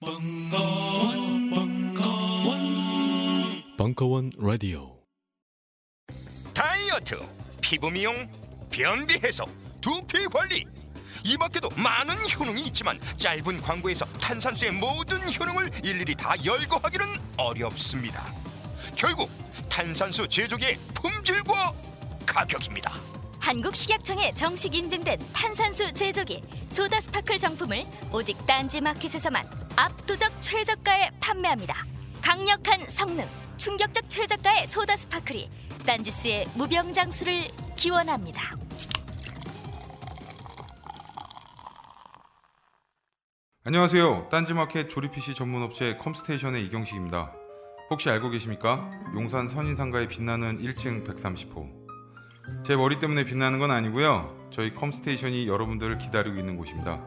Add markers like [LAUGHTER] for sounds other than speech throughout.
벙커원, 벙커원, 벙커원 라디오. 다이어트, 피부 미용, 변비 해소, 두피 관리. 이 밖에도 많은 효능이 있지만 짧은 광고에서 탄산수의 모든 효능을 일일이 다 열거하기는 어렵습니다. 결국 탄산수 제조기의 품질과 가격입니다. 한국식약청에 정식 인증된 탄산수 제조기 소다 스파클 정품을 오직 딴지 마켓에서만 압도적 최저가에 판매합니다. 강력한 성능, 충격적 최저가의 소다 스파클이 딴지스의 무병장수를 기원합니다. 안녕하세요. 딴지마켓 조립 PC 전문 업체 컴스테이션의 이경식입니다. 혹시 알고 계십니까? 용산 선인상가에 빛나는 1층 130호. 제 머리 때문에 빛나는 건 아니고요. 저희 컴스테이션이 여러분들을 기다리고 있는 곳입니다.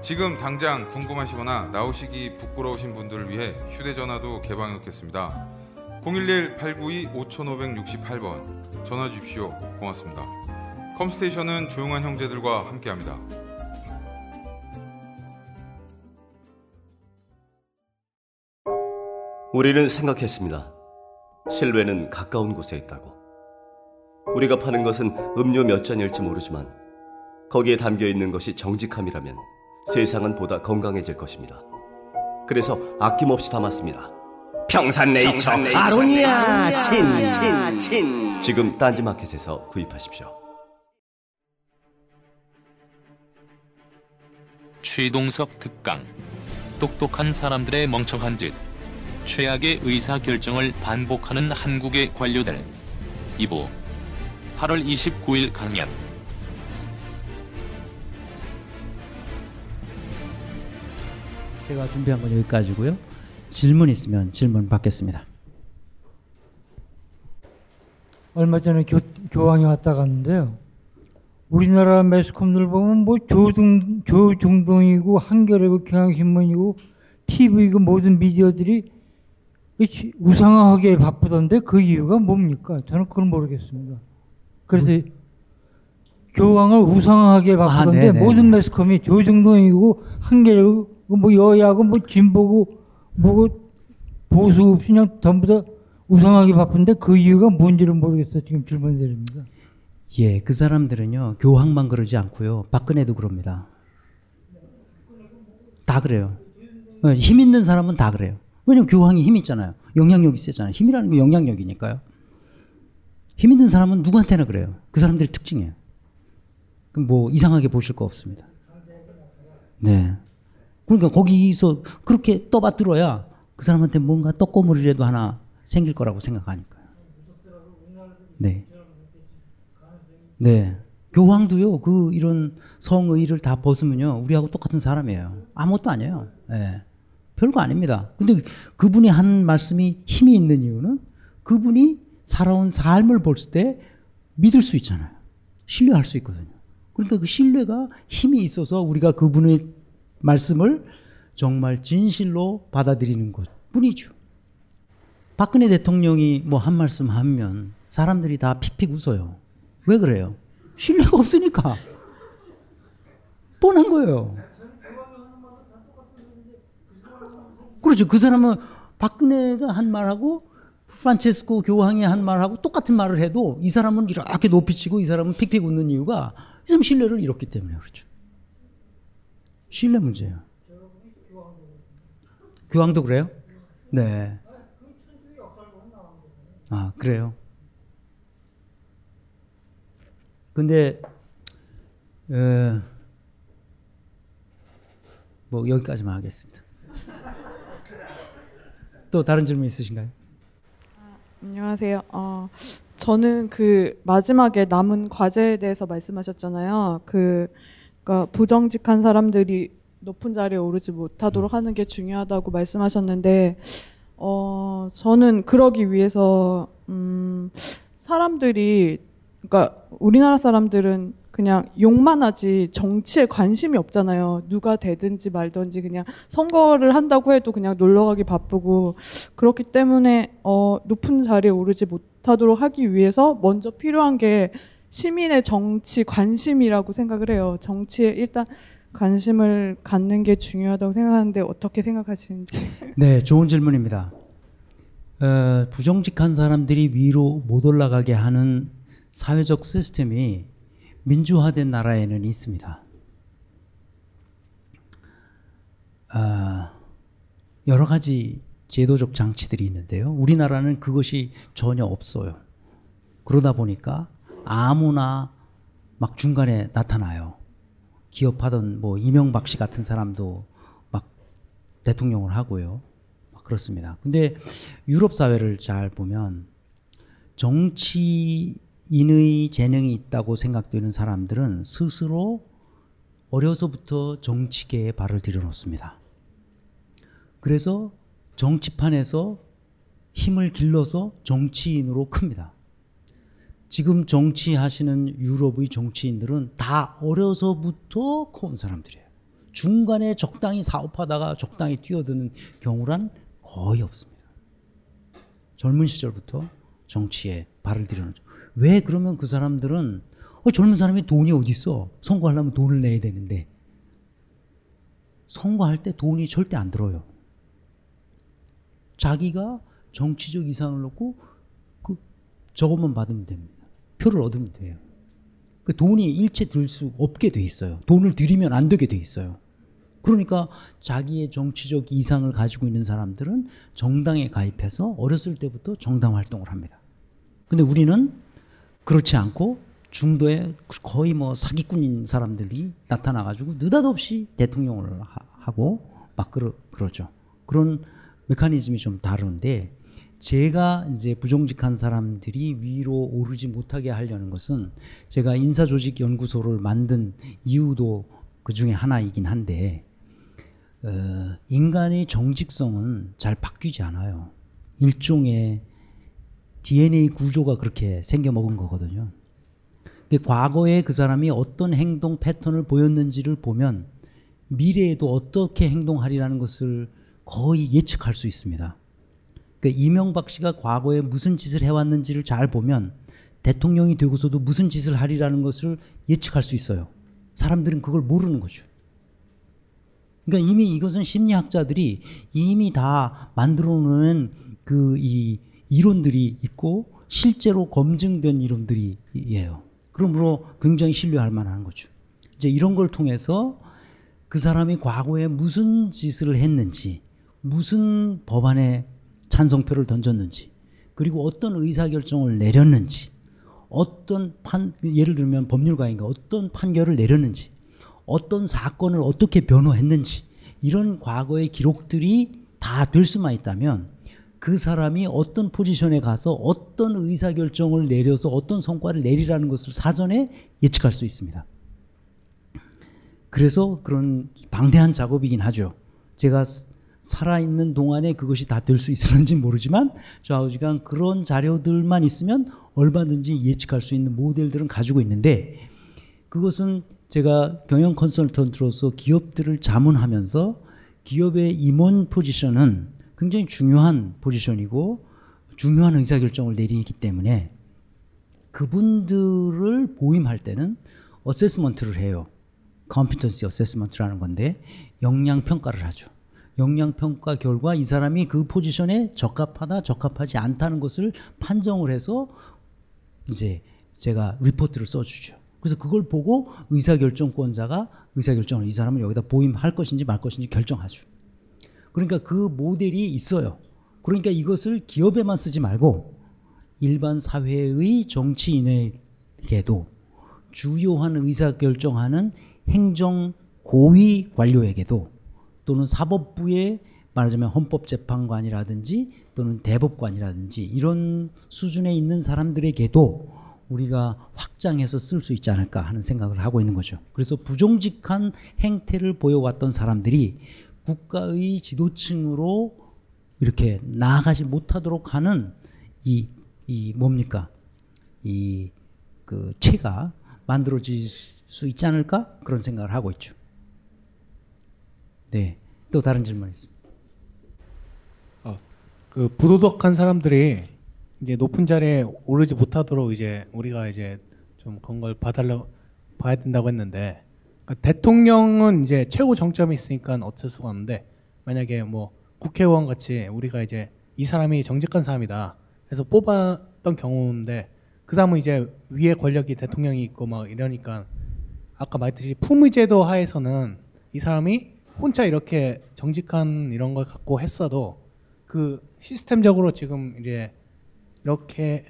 지금 당장 궁금하시거나 나오시기 부끄러우신 분들을 위해 휴대전화도 개방해 놓겠습니다. 011-892-5568번 전화 주십시오. 고맙습니다. 컴스테이션은 조용한 형제들과 함께합니다. 우리는 생각했습니다. 실외는 가까운 곳에 있다고. 우리가 파는 것은 음료 몇 잔일지 모르지만 거기에 담겨 있는 것이 정직함이라면 세상은 보다 건강해질 것입니다. 그래서 아낌없이 담았습니다. 평산네이처, 아로니아 친, 친, 친. 지금 딴지마켓에서 구입하십시오. 최동석 특강. 똑똑한 사람들의 멍청한 짓. 최악의 의사 결정을 반복하는 한국의 관료들. 2부 8월 29일 강연 제가 준비한 건 여기까지고요. 질문 있으면 질문 받겠습니다. 얼마 전에 교, 교황이 왔다 갔는데요. 우리나라 매스컴들 보면 뭐 조중, 조중동이고 한겨레고 경향신문이고 TV고 모든 미디어들이 우상하게 바쁘던데 그 이유가 뭡니까? 저는 그걸 모르겠습니다. 그래서 음. 교황을 우상하게 바쁘던데 아, 모든 매스컴이 조중동이고 한겨레고 뭐 여야고 뭐 진보고 뭐 보수 그냥 전부 다 우상하게 바쁜데 그 이유가 뭔지를 모르겠어 지금 질문 드립니다. 예, 그 사람들은요 교황만 그러지 않고요 박근혜도 그럽니다. 다 그래요. 어, 힘 있는 사람은 다 그래요. 왜냐면 교황이 힘 있잖아요. 영향력이 세잖아요. 힘이라는 게 영향력이니까요. 힘 있는 사람은 누구한테나 그래요. 그 사람들의 특징이에요. 뭐 이상하게 보실 거 없습니다. 네. 그러니까 거기서 그렇게 떠받들어야 그 사람한테 뭔가 떡고물이라도 하나 생길 거라고 생각하니까요. 네. 네. 교황도요, 그 이런 성의를 다 벗으면요, 우리하고 똑같은 사람이에요. 아무것도 아니에요. 네. 별거 아닙니다. 근데 그분이 한 말씀이 힘이 있는 이유는 그분이 살아온 삶을 볼 때 믿을 수 있잖아요. 신뢰할 수 있거든요. 그러니까 그 신뢰가 힘이 있어서 우리가 그분의 말씀을 정말 진실로 받아들이는 것 뿐이죠. 박근혜 대통령이 뭐 한 말씀 하면 사람들이 다 픽픽 웃어요. 왜 그래요? 신뢰가 없으니까. 뻔한 거예요. 그렇죠. 그 사람은 박근혜가 한 말하고 프란체스코 교황이 한 말하고 똑같은 말을 해도 이 사람은 이렇게 높이치고 이 사람은 픽픽 웃는 이유가 이 사람 신뢰를 잃었기 때문에 그렇죠. 신뢰 문제예요. 교황도 그래요? 네. 아, 그래요? 근데, 어, 뭐, 여기까지만 하겠습니다. 또 다른 질문 있으신가요? 아, 안녕하세요. 어, 저는 그 마지막에 남은 과제에 대해서 말씀하셨잖아요. 그 그러니까 부정직한 사람들이 높은 자리에 오르지 못하도록 하는 게 중요하다고 말씀하셨는데 어 저는 그러기 위해서 음 사람들이 그러니까 우리나라 사람들은 그냥 욕만 하지 정치에 관심이 없잖아요. 누가 되든지 말든지 그냥 선거를 한다고 해도 그냥 놀러 가기 바쁘고 그렇기 때문에 어 높은 자리에 오르지 못하도록 하기 위해서 먼저 필요한 게 시민의 정치 관심이라고 생각을 해요. 정치에 일단 관심을 갖는 게 중요하다고 생각하는데 어떻게 생각하시는지. [LAUGHS] 네, 좋은 질문입니다. 어, 부정직한 사람들이 위로 못 올라가게 하는 사회적 시스템이 민주화된 나라에는 있습니다. 아, 여러 가지 제도적 장치들이 있는데요. 우리나라는 그것이 전혀 없어요. 그러다 보니까 아무나 막 중간에 나타나요. 기업하던 뭐 이명박 씨 같은 사람도 막 대통령을 하고요. 막 그렇습니다. 근데 유럽 사회를 잘 보면 정치 인의 재능이 있다고 생각되는 사람들은 스스로 어려서부터 정치계에 발을 들여놓습니다. 그래서 정치판에서 힘을 길러서 정치인으로 큽니다. 지금 정치하시는 유럽의 정치인들은 다 어려서부터 커온 사람들이에요. 중간에 적당히 사업하다가 적당히 뛰어드는 경우란 거의 없습니다. 젊은 시절부터 정치에 발을 들여놓죠. 왜 그러면 그 사람들은 어, 젊은 사람이 돈이 어디 있어? 선거하려면 돈을 내야 되는데 선거할 때 돈이 절대 안 들어요. 자기가 정치적 이상을 놓고 그 저것만 받으면 됩니다. 표를 얻으면 돼요. 그 돈이 일체 들 수 없게 돼 있어요. 돈을 들이면 안 되게 돼 있어요. 그러니까 자기의 정치적 이상을 가지고 있는 사람들은 정당에 가입해서 어렸을 때부터 정당 활동을 합니다. 근데 우리는 그렇지 않고 중도에 거의 뭐 사기꾼인 사람들이 나타나가지고 느닷없이 대통령을 하 고 막 그러, 그러죠. 그런 메커니즘이 좀 다른데 제가 이제 부정직한 사람들이 위로 오르지 못하게 하려는 것은 제가 인사조직연구소를 만든 이유도 그 중에 하나이긴 한데 어, 인간의 정직성은 잘 바뀌지 않아요. 일종의 DNA 구조가 그렇게 생겨 먹은 거거든요. 과거에 그 사람이 어떤 행동 패턴을 보였는지를 보면 미래에도 어떻게 행동하리라는 것을 거의 예측할 수 있습니다. 그러니까 이명박 씨가 과거에 무슨 짓을 해왔는지를 잘 보면 대통령이 되고서도 무슨 짓을 하리라는 것을 예측할 수 있어요. 사람들은 그걸 모르는 거죠. 그러니까 이미 이것은 심리학자들이 이미 다 만들어 놓은 그 이 이론들이 있고 실제로 검증된 이론들이에요. 그러므로 굉장히 신뢰할 만한 거죠. 이제 이런 걸 통해서 그 사람이 과거에 무슨 짓을 했는지, 무슨 법안에 찬성표를 던졌는지, 그리고 어떤 의사결정을 내렸는지, 어떤 판, 예를 들면 법률가인가 어떤 판결을 내렸는지, 어떤 사건을 어떻게 변호했는지, 이런 과거의 기록들이 다 될 수만 있다면 그 사람이 어떤 포지션에 가서 어떤 의사결정을 내려서 어떤 성과를 내리라는 것을 사전에 예측할 수 있습니다. 그래서 그런 방대한 작업이긴 하죠. 제가 살아있는 동안에 그것이 다 될 수 있을는지 모르지만 좌우지간 그런 자료들만 있으면 얼마든지 예측할 수 있는 모델들은 가지고 있는데 그것은 제가 경영 컨설턴트로서 기업들을 자문하면서 기업의 임원 포지션은 굉장히 중요한 포지션이고 중요한 의사결정을 내리기 때문에 그분들을 보임할 때는 assessment를 해요. competency assessment라는 건데 역량 평가를 하죠. 역량 평가 결과 이 사람이 그 포지션에 적합하다 적합하지 않다는 것을 판정을 해서 이제 제가 리포트를 써주죠. 그래서 그걸 보고 의사결정권자가 의사결정을 이 사람을 여기다 보임할 것인지 말 것인지 결정하죠. 그러니까 그 모델이 있어요. 그러니까 이것을 기업에만 쓰지 말고 일반 사회의 정치인에게도 주요한 의사결정하는 행정 고위 관료에게도 또는 사법부의 말하자면 헌법재판관이라든지 또는 대법관이라든지 이런 수준에 있는 사람들에게도 우리가 확장해서 쓸 수 있지 않을까 하는 생각을 하고 있는 거죠. 그래서 부정직한 행태를 보여왔던 사람들이 국가의 지도층으로 이렇게 나아가지 못하도록 하는 이, 이 뭡니까? 이 그 체가 만들어질 수 있지 않을까? 그런 생각을 하고 있죠. 네. 또 다른 질문 있습니다. 어, 그 부도덕한 사람들이 이제 높은 자리에 오르지 못하도록 이제 우리가 이제 좀 그런 걸 봐달라 봐야 된다고 했는데 대통령은 이제 최고 정점이 있으니까 어쩔 수가 없는데 만약에 뭐 국회의원 같이 우리가 이제 이 사람이 정직한 사람이다 그래서 뽑았던 경우인데 그 사람은 이제 위에 권력이 대통령이 있고 막 이러니까 아까 말했듯이 품의제도 하에서는 이 사람이 혼자 이렇게 정직한 이런 걸 갖고 했어도 그 시스템적으로 지금 이제 이렇게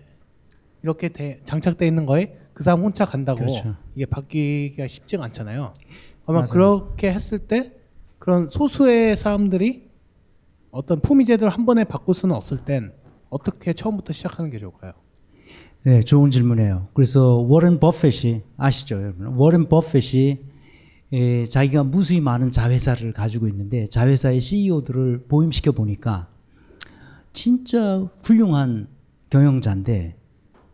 이렇게 대, 장착돼 있는 거에 그 사람 혼자 간다고 그렇죠. 이게 바뀌기가 쉽지가 않잖아요. 그러면 맞아요. 그렇게 했을 때 그런 소수의 사람들이 어떤 품위제도를 한 번에 바꿀 수는 없을 땐 어떻게 처음부터 시작하는 게 좋을까요? 네, 좋은 질문이에요. 그래서 워렌 버핏이 아시죠, 여러분? 워렌 버핏이 에, 자기가 무수히 많은 자회사를 가지고 있는데 자회사의 CEO들을 보임시켜 보니까 진짜 훌륭한 경영자인데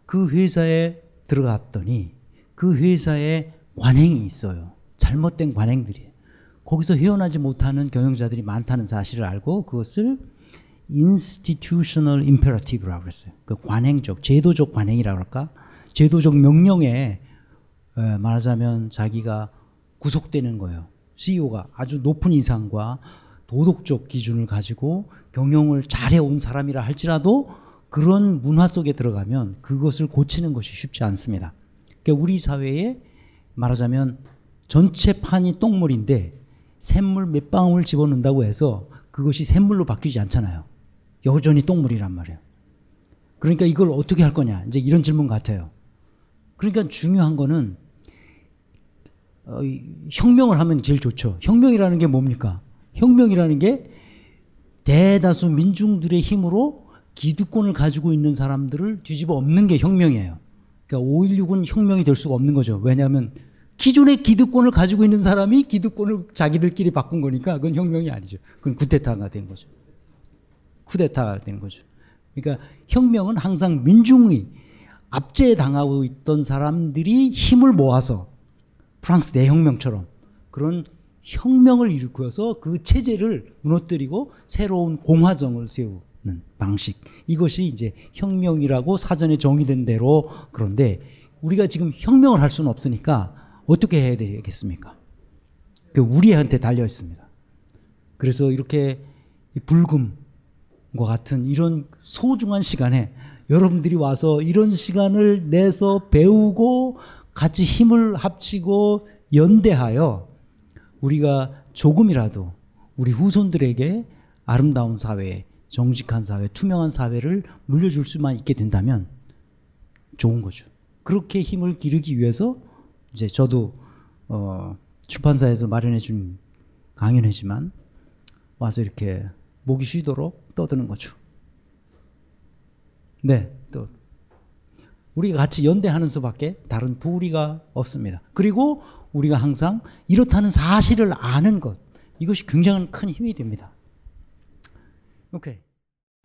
그 회사에 들어갔더니 그 회사에 관행이 있어요. 잘못된 관행들이에요. 거기서 헤어나지 못하는 경영자들이 많다는 사실을 알고 그것을 institutional imperative라고 그랬어요. 그 관행적, 제도적 관행이라고 할까? 제도적 명령에 에, 말하자면 자기가 구속되는 거예요. CEO가 아주 높은 이상과 도덕적 기준을 가지고 경영을 잘해온 사람이라 할지라도 그런 문화 속에 들어가면 그것을 고치는 것이 쉽지 않습니다. 그러니까 우리 사회에 말하자면 전체 판이 똥물인데 샘물 몇 방울 집어넣는다고 해서 그것이 샘물로 바뀌지 않잖아요. 여전히 똥물이란 말이에요. 그러니까 이걸 어떻게 할 거냐. 이제 이런 질문 같아요. 그러니까 중요한 거는 어, 이 혁명을 하면 제일 좋죠. 혁명이라는 게 뭡니까? 혁명이라는 게 대다수 민중들의 힘으로 기득권을 가지고 있는 사람들을 뒤집어 엎는 게 혁명이에요. 그러니까 5.16은 혁명이 될 수가 없는 거죠. 왜냐하면 기존의 기득권을 가지고 있는 사람이 기득권을 자기들끼리 바꾼 거니까 그건 혁명이 아니죠. 그건 쿠데타가 된 거죠. 쿠데타가 되는 거죠. 그러니까 혁명은 항상 민중의 압제당하고 있던 사람들이 힘을 모아서 프랑스 대혁명처럼 그런 혁명을 일으켜서 그 체제를 무너뜨리고 새로운 공화정을 세우는 방식. 이것이 이제 혁명이라고 사전에 정의된 대로 그런데 우리가 지금 혁명을 할 수는 없으니까 어떻게 해야 되겠습니까? 그 우리한테 달려 있습니다. 그래서 이렇게 이 불금과 같은 이런 소중한 시간에 여러분들이 와서 이런 시간을 내서 배우고 같이 힘을 합치고 연대하여 우리가 조금이라도 우리 후손들에게 아름다운 사회, 정직한 사회, 투명한 사회를 물려줄 수만 있게 된다면 좋은 거죠. 그렇게 힘을 기르기 위해서 이제 저도 어 출판사에서 마련해 준 강연회지만 와서 이렇게 목이 쉬도록 떠드는 거죠. 네, 또 우리가 같이 연대하는 수밖에 다른 도리가 없습니다. 그리고 우리가 항상 이렇다는 사실을 아는 것 이것이 굉장히 큰 힘이 됩니다. 오케이.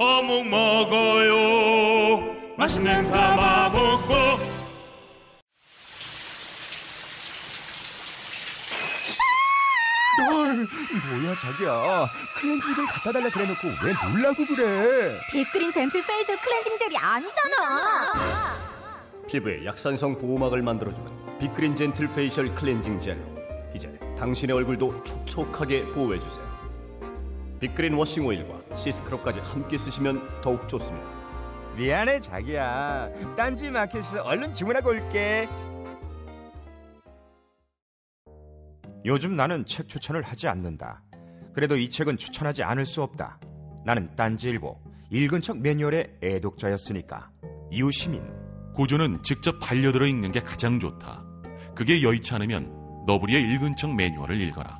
어묵 먹어요. 맛있는 가마 먹고. 뭐야 자기야. 클렌징 젤 갖다 달라 그래놓고 왜 놀라고 그래? 빅그린 gentle facial 클렌징 젤이 아니잖아. 피부에 약산성 보호막을 만들어주는 빅그린 gentle facial 클렌징 젤로 이제 당신의 얼굴도 촉촉하게 보호해주세요. 빅그린 워싱 오일과 시스크럽까지 함께 쓰시면 더욱 좋습니다. 미안해 자기야 딴지 마켓에서 얼른 주문하고 올게 요즘 나는 책 추천을 하지 않는다 그래도 이 책은 추천하지 않을 수 없다 나는 딴지일보 읽은 척 매뉴얼의 애독자였으니까 이웃시민 고전은 직접 반려들어 읽는 게 가장 좋다. 그게 여의치 않으면 너부리의 읽은 척 매뉴얼을 읽어라.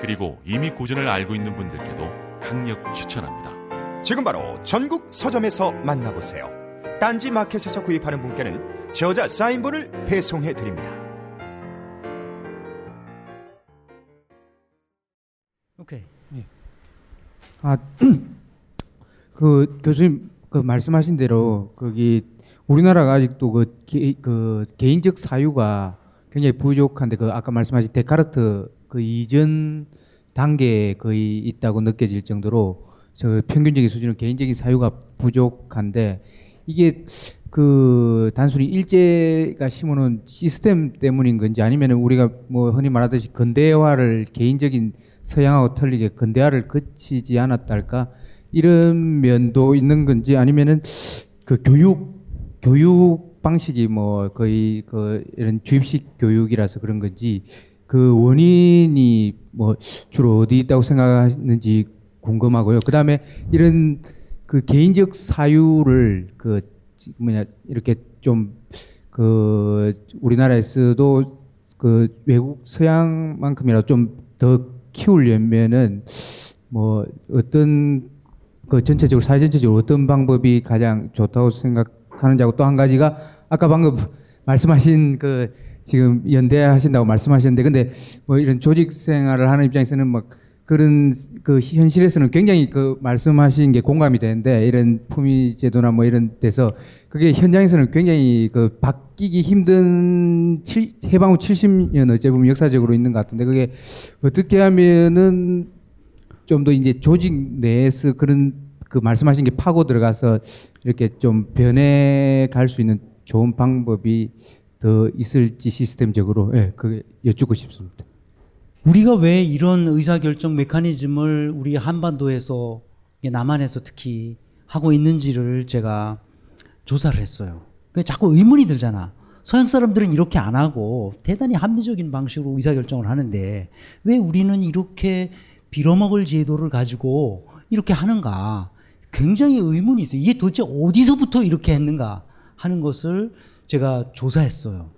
그리고 이미 고전을 알고 있는 분들께도 강력 추천합니다. 지금 바로 전국 서점에서 만나보세요 딴지 마켓에서 구입하는 분께는 저자 사인본을 배송해 드립니다 오케이. 아, [CLEARS THROAT] 그 교수님 그 말씀하신 대로 거기 우리나라가 아직도 그, 개, 그 개인적 사유가 굉장히 부족한데 그 아까 말씀하신 데카르트 그 이전 단계에 거의 있다고 느껴질 정도로 저 평균적인 수준은 개인적인 사유가 부족한데 이게 그 단순히 일제가 심어놓은 시스템 때문인 건지 아니면 우리가 뭐 흔히 말하듯이 근대화를 개인적인 서양하고 틀리게 근대화를 거치지 않았달까? 이런 면도 있는 건지 아니면은 그 교육 교육 방식이 뭐 거의 그 이런 주입식 교육이라서 그런 건지 그 원인이 뭐 주로 어디 있다고 생각하는지 궁금하고요. 그 다음에 이런 그 개인적 사유를 그 뭐냐 이렇게 좀 그 우리나라에서도 그 외국 서양만큼이라도 좀더 키우려면은 뭐 어떤 그 전체적으로 사회 전체적으로 어떤 방법이 가장 좋다고 생각하는지 하고 또 한 가지가 아까 방금 말씀하신 그 지금 연대하신다고 말씀하셨는데 근데 뭐 이런 조직 생활을 하는 입장에서는 막 그런 그 현실에서는 굉장히 그 말씀하신 게 공감이 되는데 이런 품위 제도나 뭐 이런 데서 그게 현장에서는 굉장히 그 바뀌기 힘든 칠, 해방 후 70년 어째 보면 역사적으로 있는 것 같은데 그게 어떻게 하면은 좀 더 이제 조직 내에서 그런 그 말씀하신 게 파고 들어가서 이렇게 좀 변해 갈 수 있는 좋은 방법이 더 있을지 시스템적으로 예, 그 여쭙고 싶습니다. 우리가 왜 이런 의사결정 메커니즘을 우리 한반도에서 남한에서 특히 하고 있는지를 제가 조사를 했어요. 그 자꾸 의문이 들잖아. 서양 사람들은 이렇게 안 하고 대단히 합리적인 방식으로 의사결정을 하는데 왜 우리는 이렇게 빌어먹을 제도를 가지고 이렇게 하는가 굉장히 의문이 있어요. 이게 도대체 어디서부터 이렇게 했는가 하는 것을 제가 조사했어요.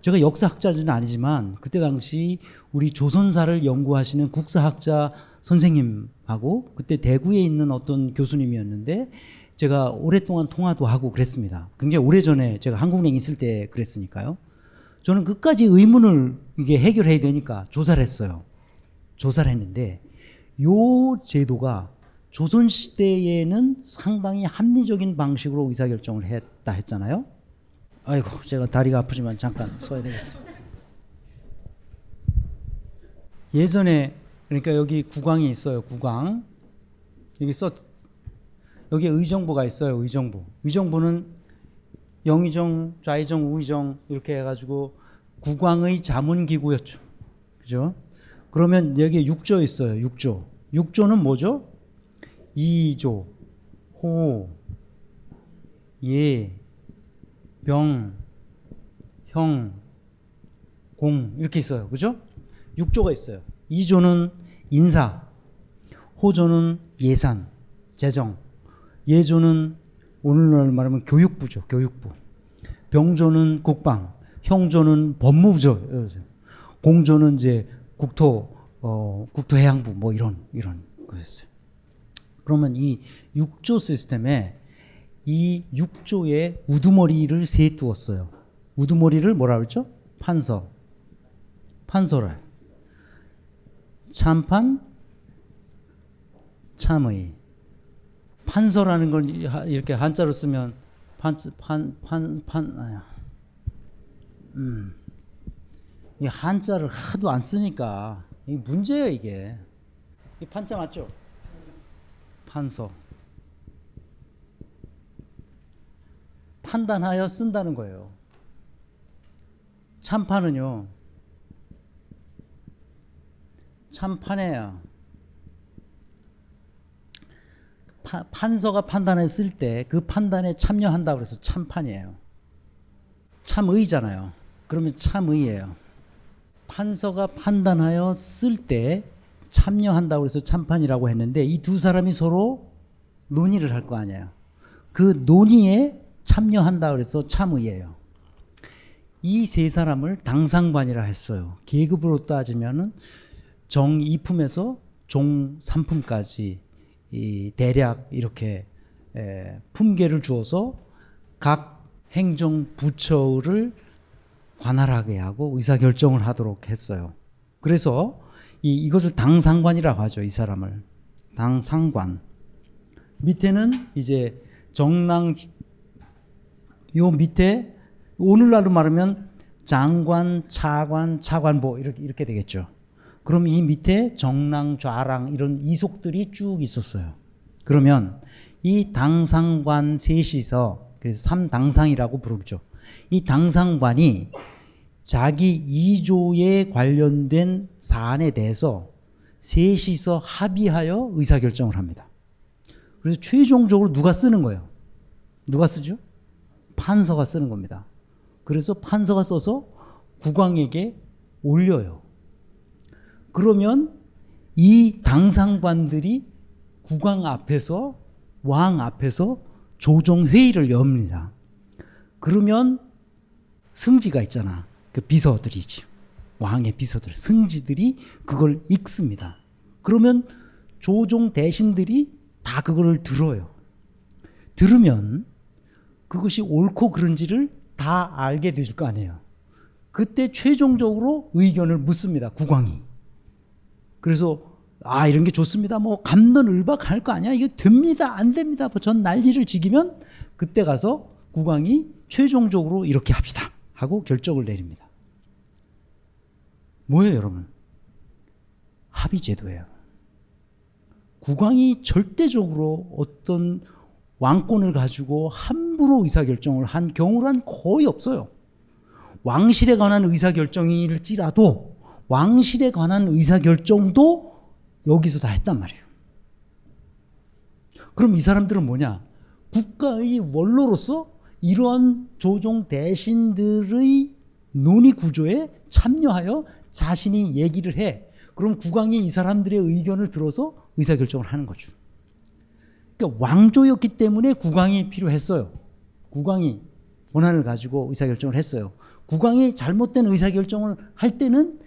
제가 역사학자는 아니지만 그때 당시 우리 조선사를 연구하시는 국사학자 선생님하고 그때 대구에 있는 어떤 교수님이었는데 제가 오랫동안 통화도 하고 그랬습니다. 굉장히 오래전에 제가 한국은행 있을 때 그랬으니까요. 저는 끝까지 의문을 이게 해결해야 되니까 조사를 했어요. 조사를 했는데 요 제도가 조선 시대에는 상당히 합리적인 방식으로 의사결정을 했다 했잖아요. 아이고 제가 다리가 아프지만 잠깐 서야 되겠습니다. 예전에 그러니까 여기 국왕이 있어요. 국왕 여기 써 여기 의정부가 있어요. 의정부. 의정부는 영의정, 좌의정, 우의정 이렇게 해가지고 국왕의 자문기구였죠. 그죠? 그러면 여기에 6조 있어요. 6조. 6조는 뭐죠? 2조, 호, 예, 병, 형, 공 이렇게 있어요. 그죠? 6조가 있어요. 2조는 인사, 호조는 예산, 재정, 예조는 오늘날 말하면 교육부죠. 교육부. 병조는 국방, 형조는 법무부죠. 공조는 이제 국토 어, 국토해양부 뭐 이런 이런 거였어요. 그러면 이 6조 시스템에 이 6조에 우두머리를 세 두었어요. 우두머리를 뭐라 그랬죠? 판서. 판서라. 참판, 참의. 판서라는 걸 이렇게 한자로 쓰면 판, 판, 판, 판, 아야. 음. 이 한자를 하도 안 쓰니까 이 문제예요 이게. 이 판자 맞죠? 판서. 판단하여 쓴다는 거예요. 참판은요. 참판해야 파, 판서가 판단했을 때 그 판단에 참여한다 그래서 참판이에요. 참의잖아요. 그러면 참의예요. 판서가 판단하여 쓸 때 참여한다고 해서 참판이라고 했는데 이 두 사람이 서로 논의를 할 거 아니에요. 그 논의에 참여한다 그래서 참의예요. 이 세 사람을 당상관이라 했어요. 계급으로 따지면은 정이품에서 종삼품까지 이 대략 이렇게 에, 품계를 주어서 각 행정 부처를 관할하게 하고 의사 결정을 하도록 했어요. 그래서 이, 이것을 당상관이라고 하죠. 이 사람을 당상관. 밑에는 이제 정랑 요 밑에 오늘날로 말하면 장관, 차관, 차관보 이렇게 이렇게 되겠죠. 그럼 이 밑에 정랑, 좌랑 이런 이속들이 쭉 있었어요. 그러면 이 당상관 셋이서 그래서 삼당상이라고 부르죠. 이 당상관이 자기 이조에 관련된 사안에 대해서 셋이서 합의하여 의사결정을 합니다. 그래서 최종적으로 누가 쓰는 거예요? 누가 쓰죠? 판서가 쓰는 겁니다. 그래서 판서가 써서 국왕에게 올려요. 그러면 이 당상관들이 국왕 앞에서 왕 앞에서 조정 회의를 엽니다. 그러면 승지가 있잖아. 그 비서들이지. 왕의 비서들, 승지들이 그걸 읽습니다. 그러면 조종 대신들이 다 그거를 들어요. 들으면 그것이 옳고 그른지를 다 알게 될 거 아니에요. 그때 최종적으로 의견을 묻습니다. 국왕이. 그래서 아 이런 게 좋습니다. 뭐 감론을박 할 거 아니야. 이거 됩니다. 안 됩니다. 뭐전 난리를 지기면 그때 가서 국왕이 최종적으로 이렇게 합시다 하고 결정을 내립니다. 뭐예요, 여러분? 합의제도예요. 국왕이 절대적으로 어떤 왕권을 가지고 함부로 의사결정을 한 경우란 거의 없어요. 왕실에 관한 의사결정일지라도 왕실에 관한 의사결정도 여기서 다 했단 말이에요. 그럼 이 사람들은 뭐냐? 국가의 원로로서 이러한 조종 대신들의 논의 구조에 참여하여 자신이 얘기를 해. 그럼 국왕이 이 사람들의 의견을 들어서 의사결정을 하는 거죠. 그러니까 왕조였기 때문에 국왕이 필요했어요. 국왕이 권한을 가지고 의사결정을 했어요. 국왕이 잘못된 의사결정을 할 때는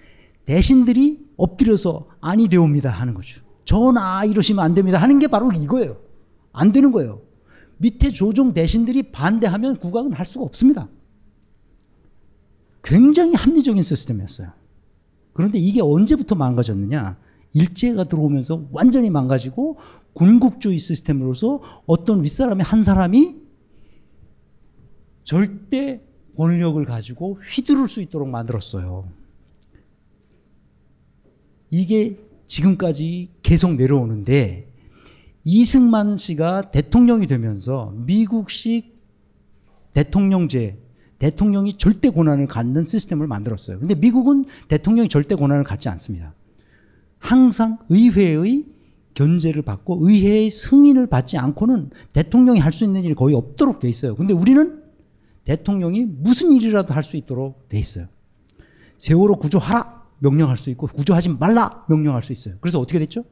대신들이 엎드려서 아니 되옵니다 하는 거죠. 전하 이러시면 안 됩니다 하는 게 바로 이거예요. 안 되는 거예요. 밑에 조종 대신들이 반대하면 국왕은 할 수가 없습니다. 굉장히 합리적인 시스템이었어요. 그런데 이게 언제부터 망가졌느냐? 일제가 들어오면서 완전히 망가지고 군국주의 시스템으로서 어떤 윗사람의 한 사람이 절대 권력을 가지고 휘두를 수 있도록 만들었어요. 이게 지금까지 계속 내려오는데 이승만 씨가 대통령이 되면서 미국식 대통령제, 대통령이 절대 권한을 갖는 시스템을 만들었어요. 근데 미국은 대통령이 절대 권한을 갖지 않습니다. 항상 의회의 견제를 받고 의회의 승인을 받지 않고는 대통령이 할 수 있는 일이 거의 없도록 돼 있어요. 근데 우리는 대통령이 무슨 일이라도 할 수 있도록 돼 있어요. 세월호 구조하라 명령할 수 있고 구조하지 말라 명령할 수 있어요. 그래서 어떻게 됐죠?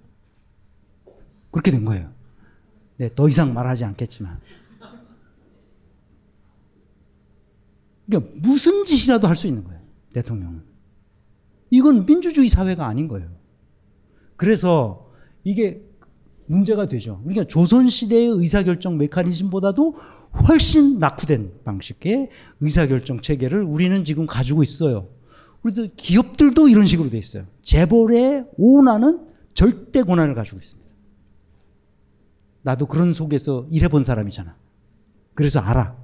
그렇게 된 거예요. 네, 더 이상 말하지 않겠지만. 그러니까 무슨 짓이라도 할 수 있는 거예요. 대통령은. 이건 민주주의 사회가 아닌 거예요. 그래서 이게 문제가 되죠. 그러니까 조선시대의 의사결정 메커니즘보다도 훨씬 낙후된 방식의 의사결정 체계를 우리는 지금 가지고 있어요. 우리도 기업들도 이런 식으로 돼 있어요. 재벌의 오나는 절대 권한을 가지고 있습니다. 나도 그런 속에서 일해본 사람이잖아. 그래서 알아.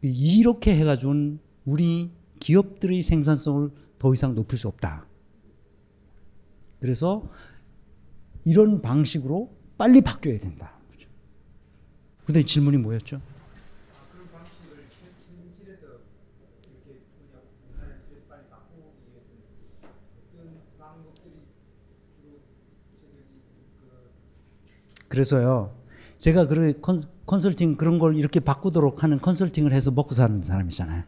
이렇게 해가지고는 우리 기업들의 생산성을 더 이상 높일 수 없다. 그래서 이런 방식으로 빨리 바뀌어야 된다. 근데 질문이 뭐였죠? 그래서요. 제가 그 컨설팅 그런 걸 이렇게 바꾸도록 하는 컨설팅을 해서 먹고 사는 사람이잖아요.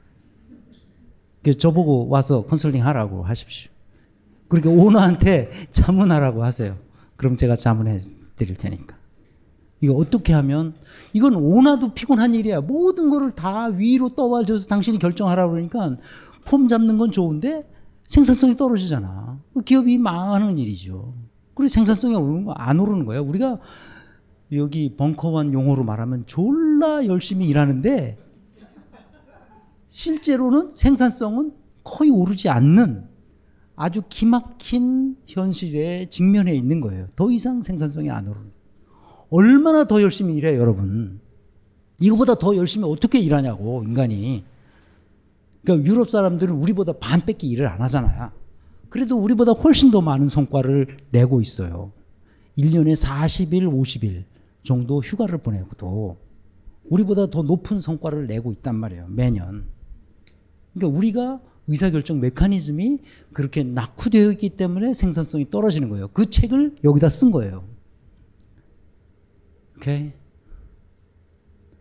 저보고 와서 컨설팅 하라고 하십시오. 그러니까 오너한테 자문하라고 하세요. 그럼 제가 자문해 드릴 테니까. 이거 어떻게 하면 이건 오나도 피곤한 일이야. 모든 거를 다 위로 떠와줘서 당신이 결정하라 그러니까 폼 잡는 건 좋은데 생산성이 떨어지잖아. 그 기업이 망하는 일이죠. 그리고 생산성이 오르는 거 안 오르는 거예요. 우리가 여기 벙커원 용어로 말하면 졸라 열심히 일하는데 실제로는 생산성은 거의 오르지 않는 아주 기막힌 현실에 직면해 있는 거예요. 더 이상 생산성이 안 오르는. 얼마나 더 열심히 일해 여러분. 이거보다 더 열심히 어떻게 일하냐고 인간이. 그러니까 유럽 사람들은 우리보다 반밖에 일을 안 하잖아요. 그래도 우리보다 훨씬 더 많은 성과를 내고 있어요. 1년에 40일, 50일 정도 휴가를 보내고도 우리보다 더 높은 성과를 내고 있단 말이에요. 매년. 그러니까 우리가 의사결정 메커니즘이 그렇게 낙후되어 있기 때문에 생산성이 떨어지는 거예요. 그 책을 여기다 쓴 거예요. 오케이?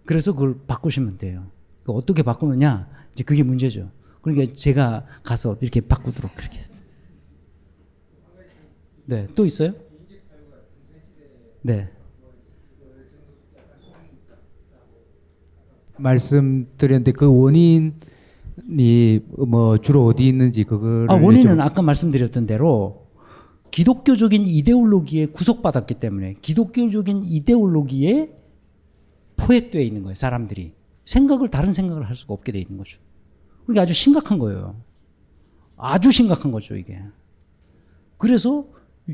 그래서 그걸 바꾸시면 돼요. 어떻게 바꾸느냐? 이제 그게 문제죠. 그러니까 제가 가서 이렇게 바꾸도록 그렇게. 네, 또 있어요? 네. 말씀드렸는데 그 원인 이뭐 주로 어디 있는지 그걸 아, 원인은 아까 말씀드렸던 대로 기독교적인 이데올로기에 구속받았기 때문에 기독교적인 이데올로기에 포획되어 있는 거예요 사람들이 생각을 다른 생각을 할 수가 없게 돼 있는 거죠. 그게 아주 심각한 거예요. 아주 심각한 거죠 이게. 그래서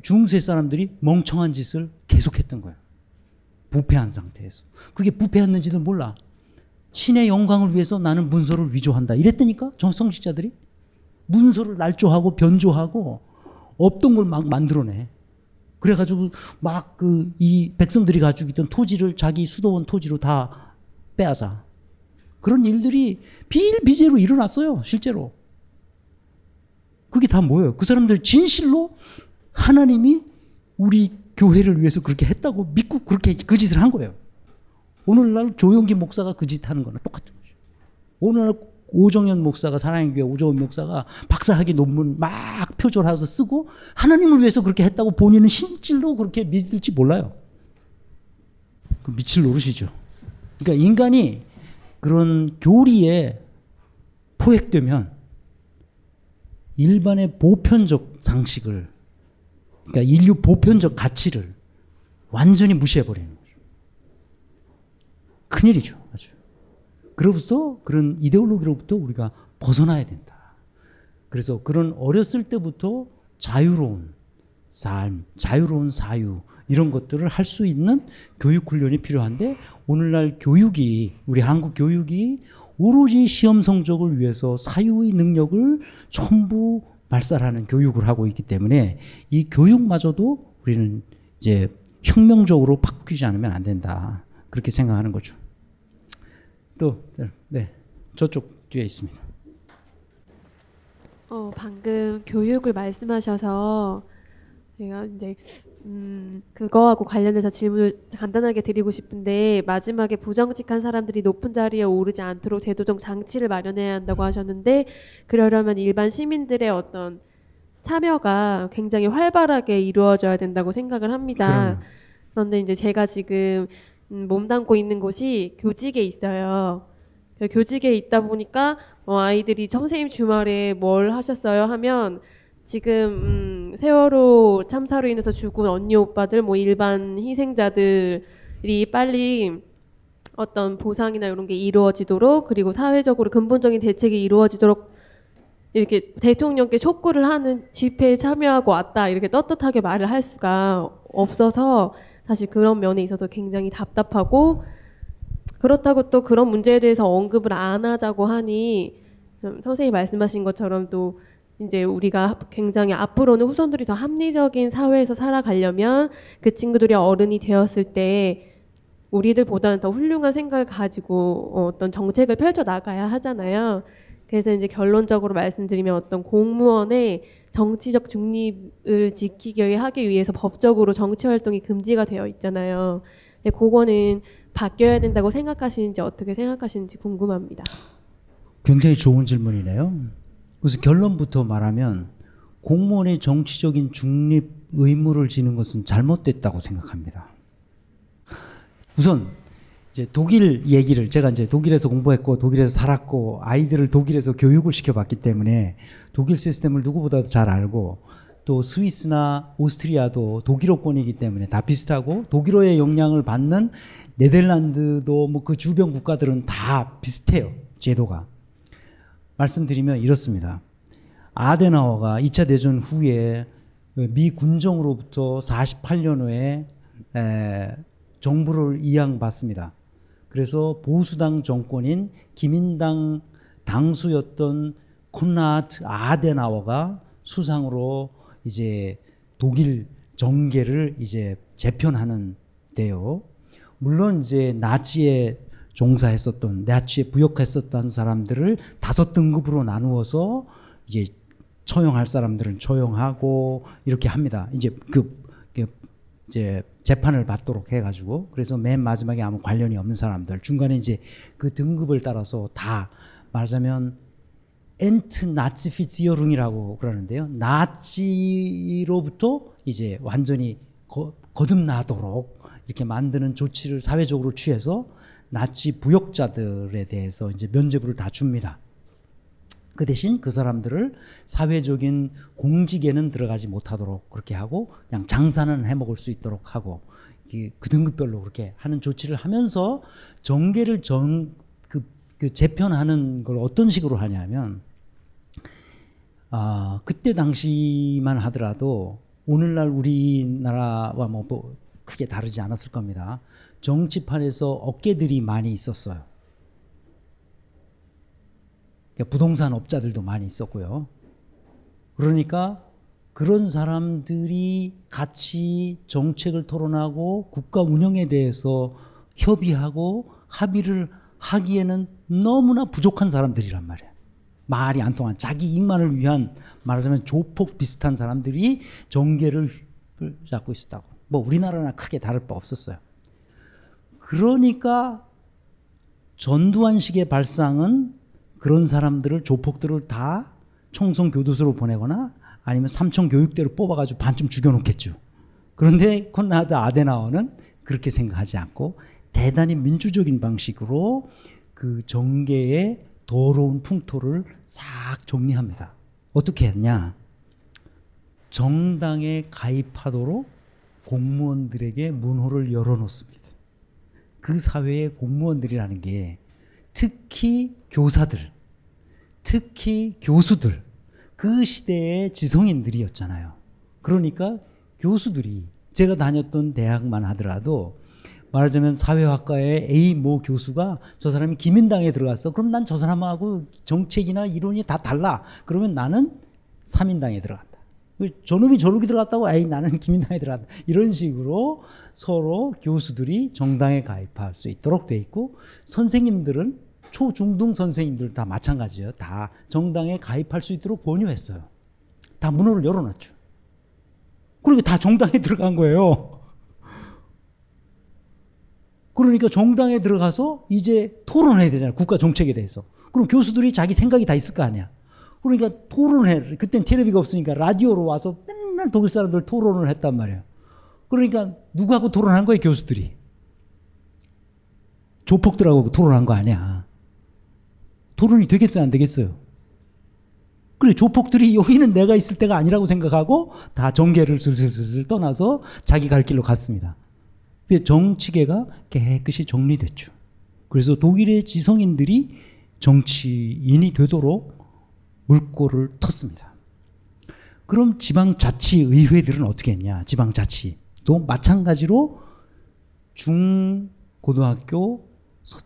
중세 사람들이 멍청한 짓을 계속했던 거예요. 부패한 상태에서. 그게 부패했는지도 몰라. 신의 영광을 위해서 나는 문서를 위조한다. 이랬다니까 정성식자들이 문서를 날조하고 변조하고 없던 걸 막 만들어내. 그래가지고 막 그 이 백성들이 가지고 있던 토지를 자기 수도원 토지로 다 빼앗아. 그런 일들이 비일비재로 일어났어요. 실제로. 그게 다 뭐예요? 그 사람들 진실로 하나님이 우리 교회를 위해서 그렇게 했다고 믿고 그렇게 그 짓을 한 거예요. 오늘날 조용기 목사가 그 짓 하는 거랑 똑같은 거죠. 오늘날 오정현 목사가 사랑의 교회 오정현 목사가 박사학위 논문 막 표절해서 쓰고 하나님을 위해서 그렇게 했다고 본인은 신질로 그렇게 믿을지 몰라요. 그 미칠 노릇이죠. 그러니까 인간이 그런 교리에 포획되면 일반의 보편적 상식을 그러니까 인류 보편적 가치를 완전히 무시해버리는 큰일이죠. 아주. 그로부터 그런 이데올로기로부터 우리가 벗어나야 된다. 그래서 그런 어렸을 때부터 자유로운 삶, 자유로운 사유 이런 것들을 할 수 있는 교육 훈련이 필요한데 오늘날 교육이 우리 한국 교육이 오로지 시험 성적을 위해서 사유의 능력을 전부 말살하는 교육을 하고 있기 때문에 이 교육마저도 우리는 이제 혁명적으로 바꾸지 않으면 안 된다. 그렇게 생각하는 거죠. 또, 네, 저쪽 뒤에 있습니다. 어, 방금 교육을 말씀하셔서 제가 이제 음, 그거하고 관련해서 질문을 간단하게 드리고 싶은데 마지막에 부정직한 사람들이 높은 자리에 오르지 않도록 제도적 장치를 마련해야 한다고 하셨는데 그러려면 일반 시민들의 어떤 참여가 굉장히 활발하게 이루어져야 된다고 생각을 합니다. 그럼. 그런데 이제 제가 지금 음, 몸담고 있는 곳이 교직에 있어요. 그 교직에 있다 보니까 어, 아이들이 선생님 주말에 뭘 하셨어요 하면 지금 음, 세월호 참사로 인해서 죽은 언니 오빠들 뭐 일반 희생자들이 빨리 어떤 보상이나 이런 게 이루어지도록 그리고 사회적으로 근본적인 대책이 이루어지도록 이렇게 대통령께 촉구를 하는 집회에 참여하고 왔다 이렇게 떳떳하게 말을 할 수가 없어서 사실 그런 면에 있어서 굉장히 답답하고 그렇다고 또 그런 문제에 대해서 언급을 안 하자고 하니 선생님이 말씀하신 것처럼 또 이제 우리가 굉장히 앞으로는 후손들이 더 합리적인 사회에서 살아가려면 그 친구들이 어른이 되었을 때 우리들보다는 더 훌륭한 생각을 가지고 어떤 정책을 펼쳐 나가야 하잖아요. 그래서 이제 결론적으로 말씀드리면 어떤 공무원의 정치적 중립을 지키게 하기 위해서 법적으로 정치 활동이 금지가 되어 있잖아요. 근데 그거는 바뀌어야 된다고 생각하시는지 어떻게 생각하시는지 궁금합니다. 굉장히 좋은 질문이네요. 그래서 결론부터 말하면 공무원의 정치적인 중립 의무를 지는 것은 잘못됐다고 생각합니다. 우선 이제 독일 얘기를 제가 이제 독일에서 공부했고 독일에서 살았고 아이들을 독일에서 교육을 시켜봤기 때문에 독일 시스템을 누구보다도 잘 알고 또 스위스나 오스트리아도 독일어권이기 때문에 다 비슷하고 독일어의 영향을 받는 네덜란드도 뭐 그 주변 국가들은 다 비슷해요 제도가 말씀드리면 이렇습니다. 아데나워가 2차 대전 후에 미 군정으로부터 48년 후에 정부를 이양받습니다. 그래서 보수당 정권인 기민당 당수였던 콘라트 아데나워가 수상으로 이제 독일 정계를 이제 재편하는 데요. 물론 이제 나치에 종사했었던 나치에 부역했었던 사람들을 다섯 등급으로 나누어서 이제 처형할 사람들은 처형하고 이렇게 합니다. 이제 그, 그 이제 재판을 받도록 해가지고 그래서 맨 마지막에 아무 관련이 없는 사람들 중간에 이제 그 등급을 따라서 다 말하자면 엔트 나치 피츠여룽이라고 그러는데요. 나치로부터 이제 완전히 거, 거듭나도록 이렇게 만드는 조치를 사회적으로 취해서 나치 부역자들에 대해서 이제 면죄부를 다 줍니다. 그 대신 그 사람들을 사회적인 공직에는 들어가지 못하도록 그렇게 하고 그냥 장사는 해 먹을 수 있도록 하고 그 등급별로 그렇게 하는 조치를 하면서 정계를 정, 그, 그 재편하는 걸 어떤 식으로 하냐면 아, 그때 당시만 하더라도 오늘날 우리나라와 뭐, 뭐 크게 다르지 않았을 겁니다. 정치판에서 어깨들이 많이 있었어요. 그러니까 부동산 업자들도 많이 있었고요. 그러니까 그런 사람들이 같이 정책을 토론하고 국가 운영에 대해서 협의하고 합의를 하기에는 너무나 부족한 사람들이란 말이에요. 말이 안 통한 자기 이익만을 위한 말하자면 조폭 비슷한 사람들이 정계를 잡고 있었다고. 뭐 우리나라나 크게 다를 바 없었어요. 그러니까 전두환식의 발상은 그런 사람들을 조폭들을 다 총성 교도소로 보내거나 아니면 삼청 교육대로 뽑아가지고 반쯤 죽여놓겠죠. 그런데 콘라드 아데나워는 그렇게 생각하지 않고 대단히 민주적인 방식으로 그 정계의 더러운 풍토를 싹 정리합니다. 어떻게 했냐? 정당에 가입하도록 공무원들에게 문호를 열어놓습니다. 그 사회의 공무원들이라는 게 특히 교사들, 특히 교수들, 그 시대의 지성인들이었잖아요. 그러니까 교수들이 제가 다녔던 대학만 하더라도 말하자면 사회학과의 A 모 교수가 저 사람이 기민당에 들어갔어. 그럼 난 저 사람하고 정책이나 이론이 다 달라. 그러면 나는 삼인당에 들어간다. 저놈이 저렇게 들어갔다고 에이 나는 [LAUGHS] 기민당에 들어간다. 이런 식으로 서로 교수들이 정당에 가입할 수 있도록 돼 있고 선생님들은 초중등 선생님들 다 마찬가지예요. 다 정당에 가입할 수 있도록 권유했어요. 다 문호를 열어놨죠. 그리고 다 정당에 [LAUGHS] 들어간 거예요. 그러니까 정당에 들어가서 이제 토론해야 되잖아요. 국가 정책에 대해서. 그럼 교수들이 자기 생각이 다 있을 거 아니야. 그러니까 토론을 해. 그땐 텔레비가 없으니까 라디오로 와서 맨날 독일 사람들 토론을 했단 말이에요. 그러니까 누구하고 토론한 거예요, 교수들이? 조폭들하고 토론한 거 아니야. 토론이 되겠어요, 안 되겠어요? 그래 조폭들이 여기는 내가 있을 때가 아니라고 생각하고 다 정계를 슬슬슬슬 떠나서 자기 갈 길로 갔습니다. 정치계가 깨끗이 정리됐죠. 그래서 독일의 지성인들이 정치인이 되도록 물꼬를 텄습니다. 그럼 지방자치의회들은 어떻게 했냐? 지방자치도 마찬가지로 중 고등학교 서,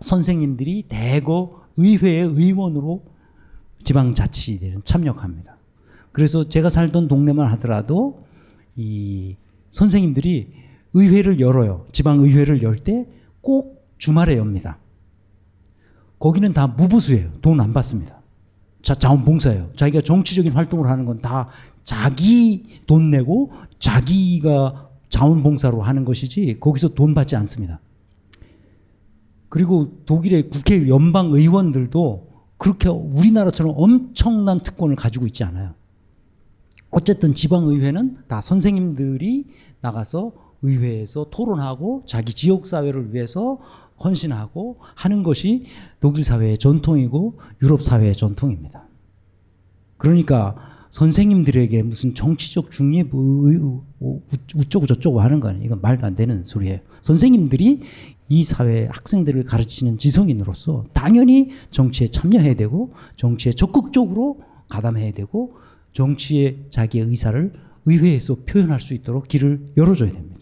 선생님들이 대거 의회의 의원으로 지방자치대는 참여합니다. 그래서 제가 살던 동네만 하더라도 이 선생님들이 의회를 열어요. 지방의회를 열 때 꼭 주말에 엽니다. 거기는 다 무부수예요. 돈 안 받습니다. 자, 자원봉사예요. 자기가 정치적인 활동을 하는 건 다 자기 돈 내고 자기가 자원봉사로 하는 것이지 거기서 돈 받지 않습니다. 그리고 독일의 국회 연방 의원들도 그렇게 우리나라처럼 엄청난 특권을 가지고 있지 않아요. 어쨌든 지방의회는 다 선생님들이 나가서 의회에서 토론하고 자기 지역 사회를 위해서 헌신하고 하는 것이 독일 사회의 전통이고 유럽 사회의 전통입니다. 그러니까 선생님들에게 무슨 정치적 중립 우쩌고 저쩌고 하는 거 아니에요. 이건 말도 안 되는 소리예요. 선생님들이 이 사회 학생들을 가르치는 지성인으로서 당연히 정치에 참여해야 되고 정치에 적극적으로 가담해야 되고 정치에 자기의 의사를 의회에서 표현할 수 있도록 길을 열어줘야 됩니다.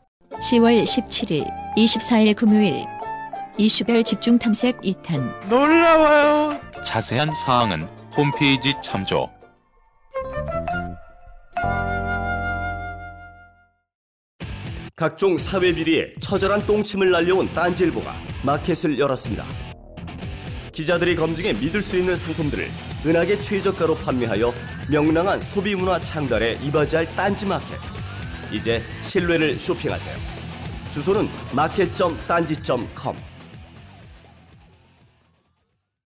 10월 17일, 24일 금요일 이슈별 집중 탐색 2탄 놀라워요. 자세한 사항은 홈페이지 참조. 각종 사회 비리에 처절한 똥침을 날려온 딴지일보가 마켓을 열었습니다. 기자들이 검증해 믿을 수 있는 상품들을 은하계 최저가로 판매하여 명랑한 소비 문화 창달에 이바지할 딴지 마켓. 이제 신뢰를 쇼핑하세요. 주소는 마켓.딴지.com.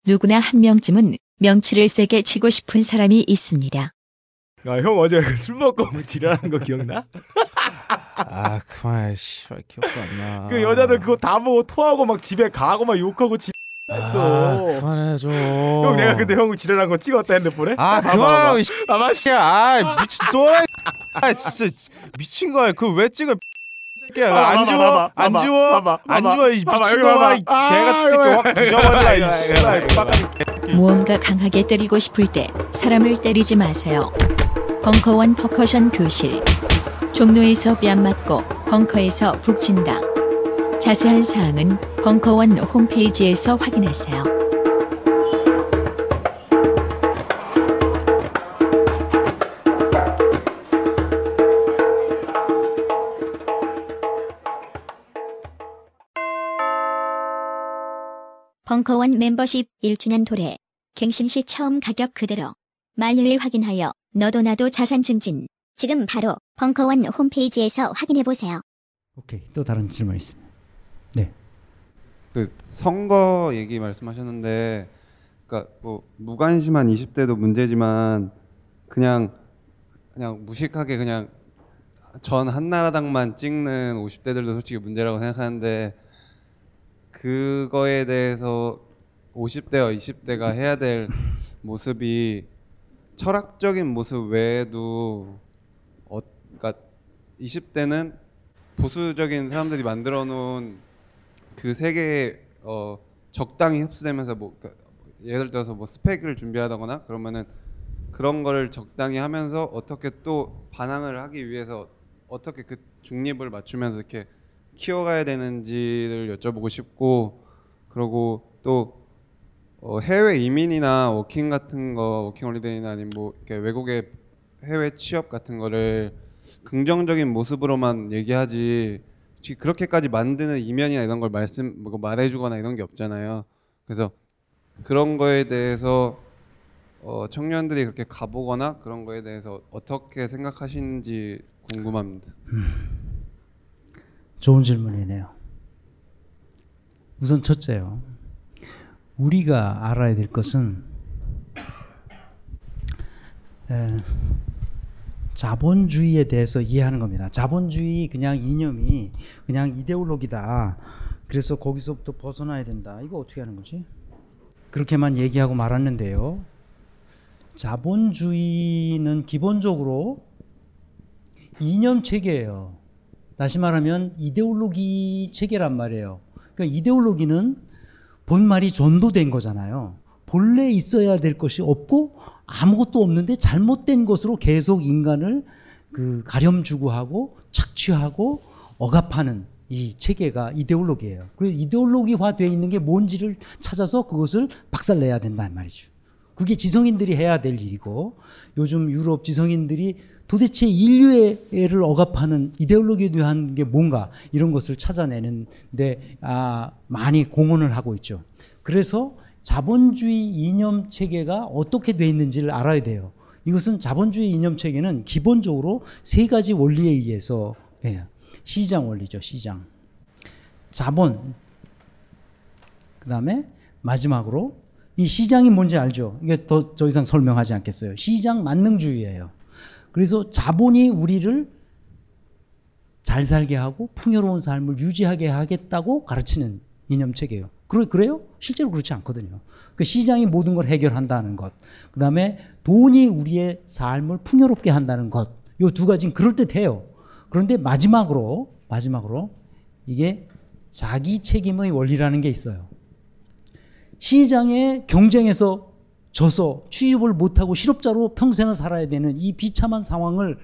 누구나 한 명쯤은 명치를 세게 치고 싶은 사람이 있습니다. 야, 형 어제 [LAUGHS] 술 먹고 [LAUGHS] 지랄한 거 기억나? 아 그만 씨발 기억도 안 나. 그 여자들 그거 다 보고 토하고 막 집에 가고 막 욕하고 지. 아 그만해 좀. 형 내가 근데 형 지랄한 거 찍었다 핸드폰에? 아 그만하고 아마 씨야. 아 미친 또라이. 아 진짜 미친 거야. 그 왜 찍어? 새끼야 안 주워 안 주워 안 주워 이 미친놈아 이 개같은 새끼 확 부셔버려 이 무언가 강하게 때리고 싶을 때 사람을 때리지 마세요. 벙커원 퍼커션 교실. 종로에서 뺨 맞고 벙커에서 북친다. 자세한 사항은 벙커원 홈페이지에서 확인하세요. 벙커원 멤버십 1주년 도래. 갱신시 처음 가격 그대로. 만료일 확인하여 너도 나도 자산 증진. 지금 바로 벙커원 홈페이지에서 확인해 보세요. 오케이 또 다른 질문 있습니다. 그 선거 얘기 말씀하셨는데, 그러니까 뭐 무관심한 20대도 문제지만 그냥 그냥 무식하게 그냥 전 한나라당만 찍는 50대들도 솔직히 문제라고 생각하는데 그거에 대해서 50대와 20대가 해야 될 모습이 철학적인 모습 외에도 어, 그러니까 20대는 보수적인 사람들이 만들어 놓은 그 세계에 어, 적당히 흡수되면서 뭐 그러니까 예를 들어서 뭐 스펙을 준비하다거나 그러면은 그런 거를 적당히 하면서 어떻게 또 반항을 하기 위해서 어떻게 그 중립을 맞추면서 이렇게 키워가야 되는지를 여쭤보고 싶고 그리고 또 어, 해외 이민이나 워킹 같은 거 워킹 홀리데이나 아니면 뭐 이렇게 외국의 해외 취업 같은 거를 긍정적인 모습으로만 얘기하지 그렇게까지 만드는 이면이나 이런 걸 말씀 뭐 말해주거나 이런 게 없잖아요. 그래서 그런 거에 대해서 어, 청년들이 그렇게 가보거나 그런 거에 대해서 어떻게 생각하시는지 궁금합니다. 좋은 질문이네요. 우선 첫째요. 우리가 알아야 될 것은 에, 자본주의에 대해서 이해하는 겁니다. 자본주의 그냥 이념이 그냥 이데올로기다. 그래서 거기서부터 벗어나야 된다. 이거 어떻게 하는 거지? 그렇게만 얘기하고 말았는데요. 자본주의는 기본적으로 이념 체계예요. 다시 말하면 이데올로기 체계란 말이에요. 그러니까 이데올로기는 본말이 전도된 거잖아요. 본래 있어야 될 것이 없고 아무것도 없는데 잘못된 것으로 계속 인간을 그 가렴주고 하고 착취하고 억압하는 이 체계가 이데올로기예요. 그래서 이데올로기화 되어 있는 게 뭔지를 찾아서 그것을 박살내야 된다는 말이죠. 그게 지성인들이 해야 될 일이고 요즘 유럽 지성인들이 도대체 인류를 억압하는 이데올로기에 대한 게 뭔가 이런 것을 찾아내는데 아, 많이 공헌을 하고 있죠. 그래서 자본주의 이념 체계가 어떻게 돼 있는지를 알아야 돼요. 이것은 자본주의 이념 체계는 기본적으로 세 가지 원리에 의해서. 시장 원리죠, 시장. 자본. 그 다음에 마지막으로 이 시장이 뭔지 알죠? 이게 더, 더 이상 설명하지 않겠어요. 시장 만능주의예요. 그래서 자본이 우리를 잘 살게 하고 풍요로운 삶을 유지하게 하겠다고 가르치는 이념 체계예요. 그래, 그래요? 실제로 그렇지 않거든요. 그 시장이 모든 걸 해결한다는 것. 그 다음에 돈이 우리의 삶을 풍요롭게 한다는 것. 요 두 가지는 그럴듯해요. 그런데 마지막으로, 마지막으로 이게 자기 책임의 원리라는 게 있어요. 시장의 경쟁에서 져서 취업을 못하고 실업자로 평생을 살아야 되는 이 비참한 상황을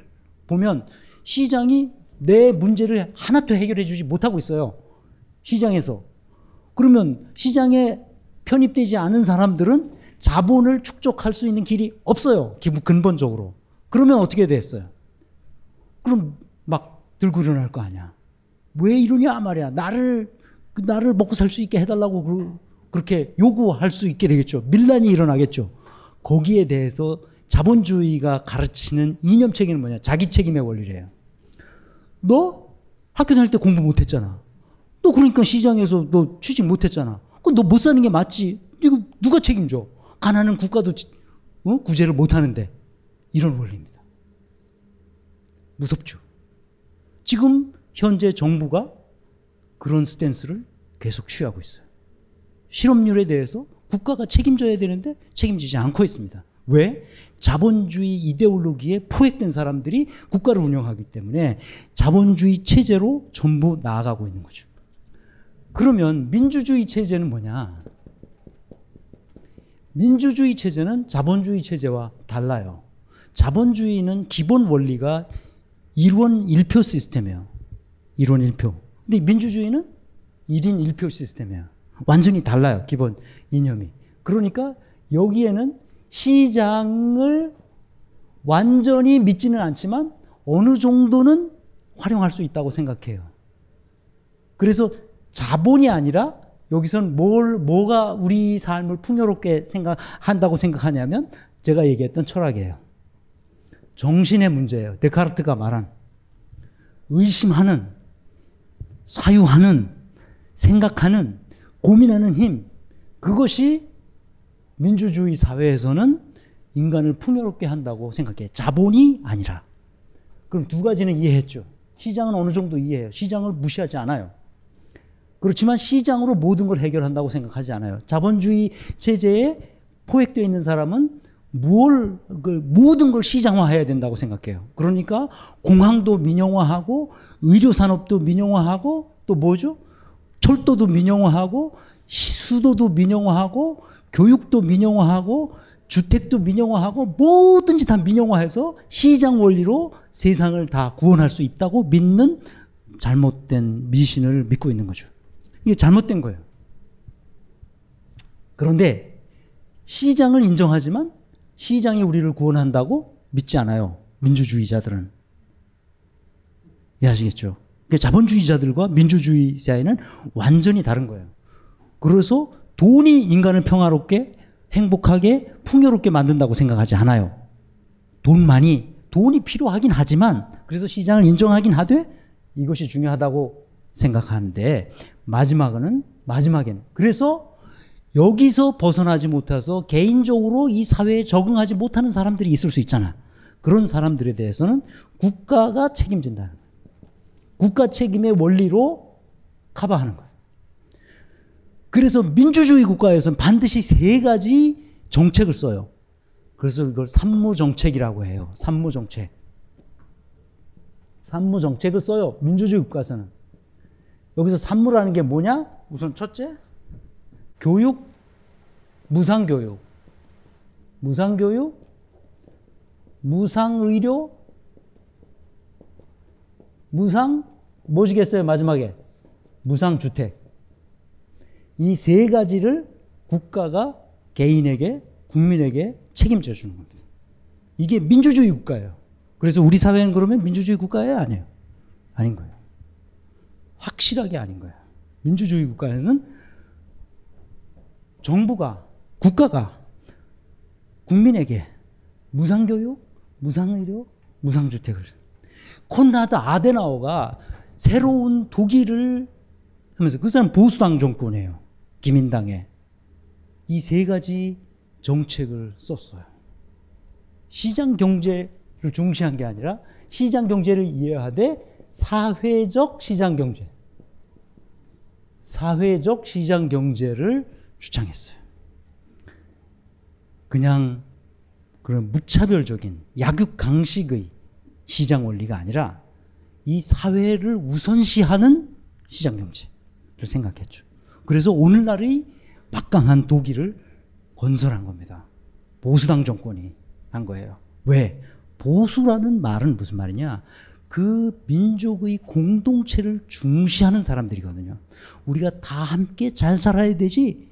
보면 시장이 내 문제를 하나도 해결해 주지 못하고 있어요. 시장에서. 그러면 시장에 편입되지 않은 사람들은 자본을 축적할 수 있는 길이 없어요. 근본적으로. 그러면 어떻게 됐어요? 그럼 막 들고 일어날 거 아니야. 왜 이러냐 말이야. 나를 나를 먹고 살 수 있게 해달라고 그, 그렇게 요구할 수 있게 되겠죠. 밀란이 일어나겠죠. 거기에 대해서 자본주의가 가르치는 이념 책임은 뭐냐? 자기 책임의 원리래요. 너 학교 다닐 때 공부 못했잖아. 너 그러니까 시장에서 너 취직 못했잖아. 그럼 너 못 사는 게 맞지. 이거 누가 책임져? 가난한 국가도 어? 구제를 못 하는데 이런 원리입니다. 무섭죠. 지금 현재 정부가 그런 스탠스를 계속 취하고 있어요. 실업률에 대해서 국가가 책임져야 되는데 책임지지 않고 있습니다. 왜? 자본주의 이데올로기에 포획된 사람들이 국가를 운영하기 때문에 자본주의 체제로 전부 나아가고 있는 거죠. 그러면 민주주의 체제는 뭐냐? 민주주의 체제는 자본주의 체제와 달라요. 자본주의는 기본 원리가 1원 1표 시스템이에요. 1원 1표. 근데 민주주의는 1인 1표 시스템이에요. 완전히 달라요. 기본 이념이. 그러니까 여기에는 시장을 완전히 믿지는 않지만 어느 정도는 활용할 수 있다고 생각해요. 그래서 자본이 아니라 여기선 뭘, 뭐가 우리 삶을 풍요롭게 생각한다고 생각하냐면 제가 얘기했던 철학이에요. 정신의 문제예요. 데카르트가 말한 의심하는, 사유하는, 생각하는, 고민하는 힘. 그것이 민주주의 사회에서는 인간을 풍요롭게 한다고 생각해. 자본이 아니라. 그럼 두 가지는 이해했죠. 시장은 어느 정도 이해해요. 시장을 무시하지 않아요. 그렇지만 시장으로 모든 걸 해결한다고 생각하지 않아요. 자본주의 체제에 포획되어 있는 사람은 무얼 그 모든 걸 시장화해야 된다고 생각해요. 그러니까 공항도 민영화하고 의료 산업도 민영화하고 또 뭐죠? 철도도 민영화하고 수도도 민영화하고 교육도 민영화하고 주택도 민영화하고 뭐든지 다 민영화해서 시장 원리로 세상을 다 구원할 수 있다고 믿는 잘못된 미신을 믿고 있는 거죠. 이게 잘못된 거예요. 그런데 시장을 인정하지만 시장이 우리를 구원한다고 믿지 않아요. 민주주의자들은. 이해하시겠죠? 그러니까 자본주의자들과 민주주의 사이는 완전히 다른 거예요. 그래서 돈이 인간을 평화롭게 행복하게 풍요롭게 만든다고 생각하지 않아요. 돈만이 돈이 필요하긴 하지만 그래서 시장을 인정하긴 하되 이것이 중요하다고 생각하는데 마지막은 마지막에는 그래서 여기서 벗어나지 못해서 개인적으로 이 사회에 적응하지 못하는 사람들이 있을 수 있잖아. 그런 사람들에 대해서는 국가가 책임진다는 거예요. 국가 책임의 원리로 커버하는 거예요. 그래서 민주주의 국가에서는 반드시 세 가지 정책을 써요. 그래서 이걸 산무정책이라고 해요. 산무정책. 산무정책을 써요. 민주주의 국가에서는. 여기서 산무라는 게 뭐냐? 우선 첫째, 교육, 무상교육. 무상교육, 무상의료, 무상, 뭐시겠어요, 마지막에? 무상주택. 이 세 가지를 국가가 개인에게, 국민에게 책임져 주는 겁니다. 이게 민주주의 국가예요. 그래서 우리 사회는 그러면 민주주의 국가예요? 아니에요? 아닌 거예요. 확실하게 아닌 거예요. 민주주의 국가에서는 정부가, 국가가 국민에게 무상교육, 무상의료, 무상주택을. 콘라드 아데나워가 새로운 독일을 하면서 그 사람 보수당 정권이에요. 기민당에. 이 세 가지 정책을 썼어요. 시장 경제를 중시한 게 아니라 시장 경제를 이해하되 사회적 시장 경제. 사회적 시장 경제를 주창했어요. 그냥 그런 무차별적인 약육강식의 시장 원리가 아니라 이 사회를 우선시하는 시장 경제를 생각했죠. 그래서 오늘날의 막강한 독일을 건설한 겁니다. 보수당 정권이 한 거예요. 왜? 보수라는 말은 무슨 말이냐? 그 민족의 공동체를 중시하는 사람들이거든요. 우리가 다 함께 잘 살아야 되지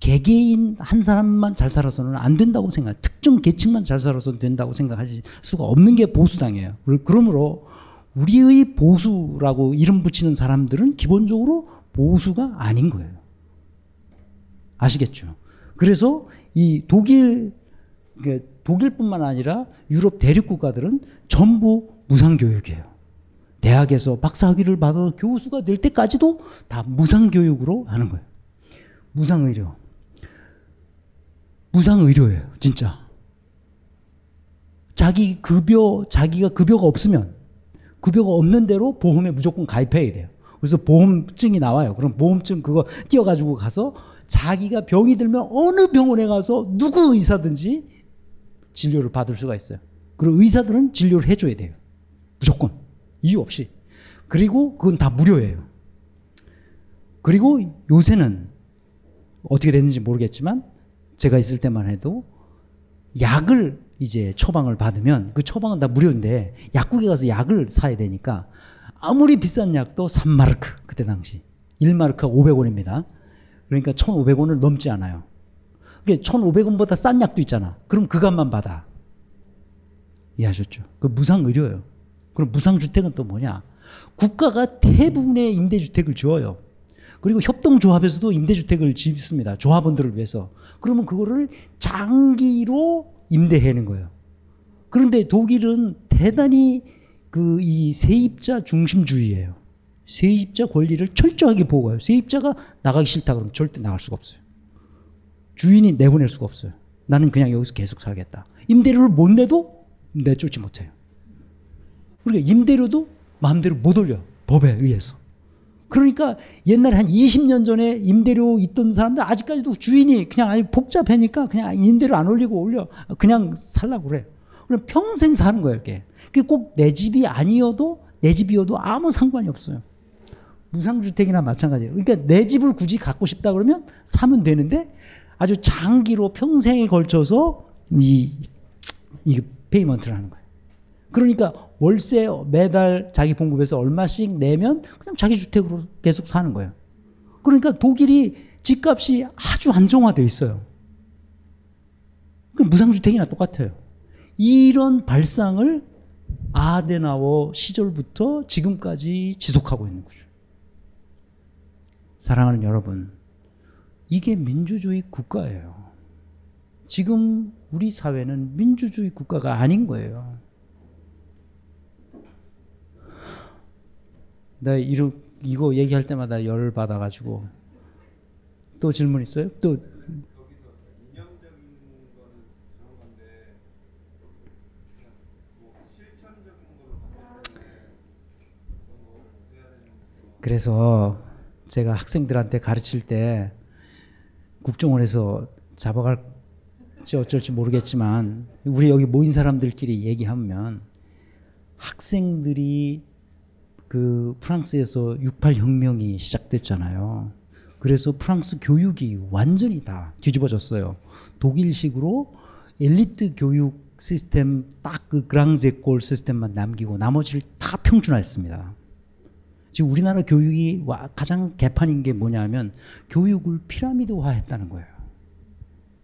개개인 한 사람만 잘 살아서는 안 된다고 생각, 특정 계층만 잘 살아서 된다고 생각할 수가 없는 게 보수당이에요. 그러므로 우리의 보수라고 이름 붙이는 사람들은 기본적으로 보수가 아닌 거예요. 아시겠죠? 그래서 이 독일, 독일뿐만 아니라 유럽 대륙 국가들은 전부 무상교육이에요. 대학에서 박사학위를 받아 교수가 될 때까지도 다 무상교육으로 하는 거예요. 무상의료. 무상의료예요, 진짜. 자기 급여, 자기가 급여가 없으면 급여가 없는 대로 보험에 무조건 가입해야 돼요. 그래서 보험증이 나와요. 그럼 보험증 그거 띄어가지고 가서 자기가 병이 들면 어느 병원에 가서 누구 의사든지 진료를 받을 수가 있어요. 그리고 의사들은 진료를 해줘야 돼요. 무조건. 이유 없이. 그리고 그건 다 무료예요. 그리고 요새는 어떻게 됐는지 모르겠지만 제가 있을 때만 해도 약을 이제 처방을 받으면 그 처방은 다 무료인데 약국에 가서 약을 사야 되니까 아무리 비싼 약도 3마르크 그때 당시 1마르크가 500원입니다. 그러니까 1,500원을 넘지 않아요. 그게 1,500원보다 싼 약도 있잖아. 그럼 그 값만 받아. 이해하셨죠? 그 무상 의료예요. 그럼 무상 주택은 또 뭐냐? 국가가 대부분의 임대주택을 지어요. 그리고 협동조합에서도 임대주택을 짓습니다. 조합원들을 위해서. 그러면 그거를 장기로 임대하는 거예요. 그런데 독일은 대단히 그 이 세입자 중심주의예요. 세입자 권리를 철저하게 보호해요. 세입자가 나가기 싫다 그러면 절대 나갈 수가 없어요. 주인이 내보낼 수가 없어요. 나는 그냥 여기서 계속 살겠다. 임대료를 못 내도 내쫓지 못해요. 그러니까 임대료도 마음대로 못 올려. 법에 의해서. 그러니까 옛날에 한 20년 전에 임대료 있던 사람들 아직까지도 주인이 그냥 아니 복잡하니까 그냥 임대료 안 올리고 올려. 그냥 살라고 그래. 그럼 평생 사는 거예요, 이게. 그게 꼭 내 집이 아니어도 내 집이어도 아무 상관이 없어요. 무상주택이나 마찬가지예요. 그러니까 내 집을 굳이 갖고 싶다 그러면 사면 되는데 아주 장기로 평생에 걸쳐서 이, 이 payment를 하는 거예요. 그러니까 월세 매달 자기 봉급에서 얼마씩 내면 그냥 자기 주택으로 계속 사는 거예요. 그러니까 독일이 집값이 아주 안정화돼 있어요. 그 무상주택이나 똑같아요. 이런 발상을 아데나워 시절부터 지금까지 지속하고 있는 거죠. 사랑하는 여러분, 이게 민주주의 국가예요. 지금 우리 사회는 민주주의 국가가 아닌 거예요. 나 이러, 이거 얘기할 때마다 열 받아가지고 또 질문 있어요? 또 그래서 제가 학생들한테 가르칠 때 국정원에서 잡아갈지 어쩔지 모르겠지만 우리 여기 모인 사람들끼리 얘기하면 학생들이 그 프랑스에서 68 혁명이 시작됐잖아요. 그래서 프랑스 교육이 완전히 다 뒤집어졌어요. 독일식으로 엘리트 교육 시스템 딱 그 그랑제골 시스템만 남기고 나머지를 다 평준화했습니다. 지금 우리나라 교육이 가장 개판인 게 뭐냐면 교육을 피라미드화했다는 거예요.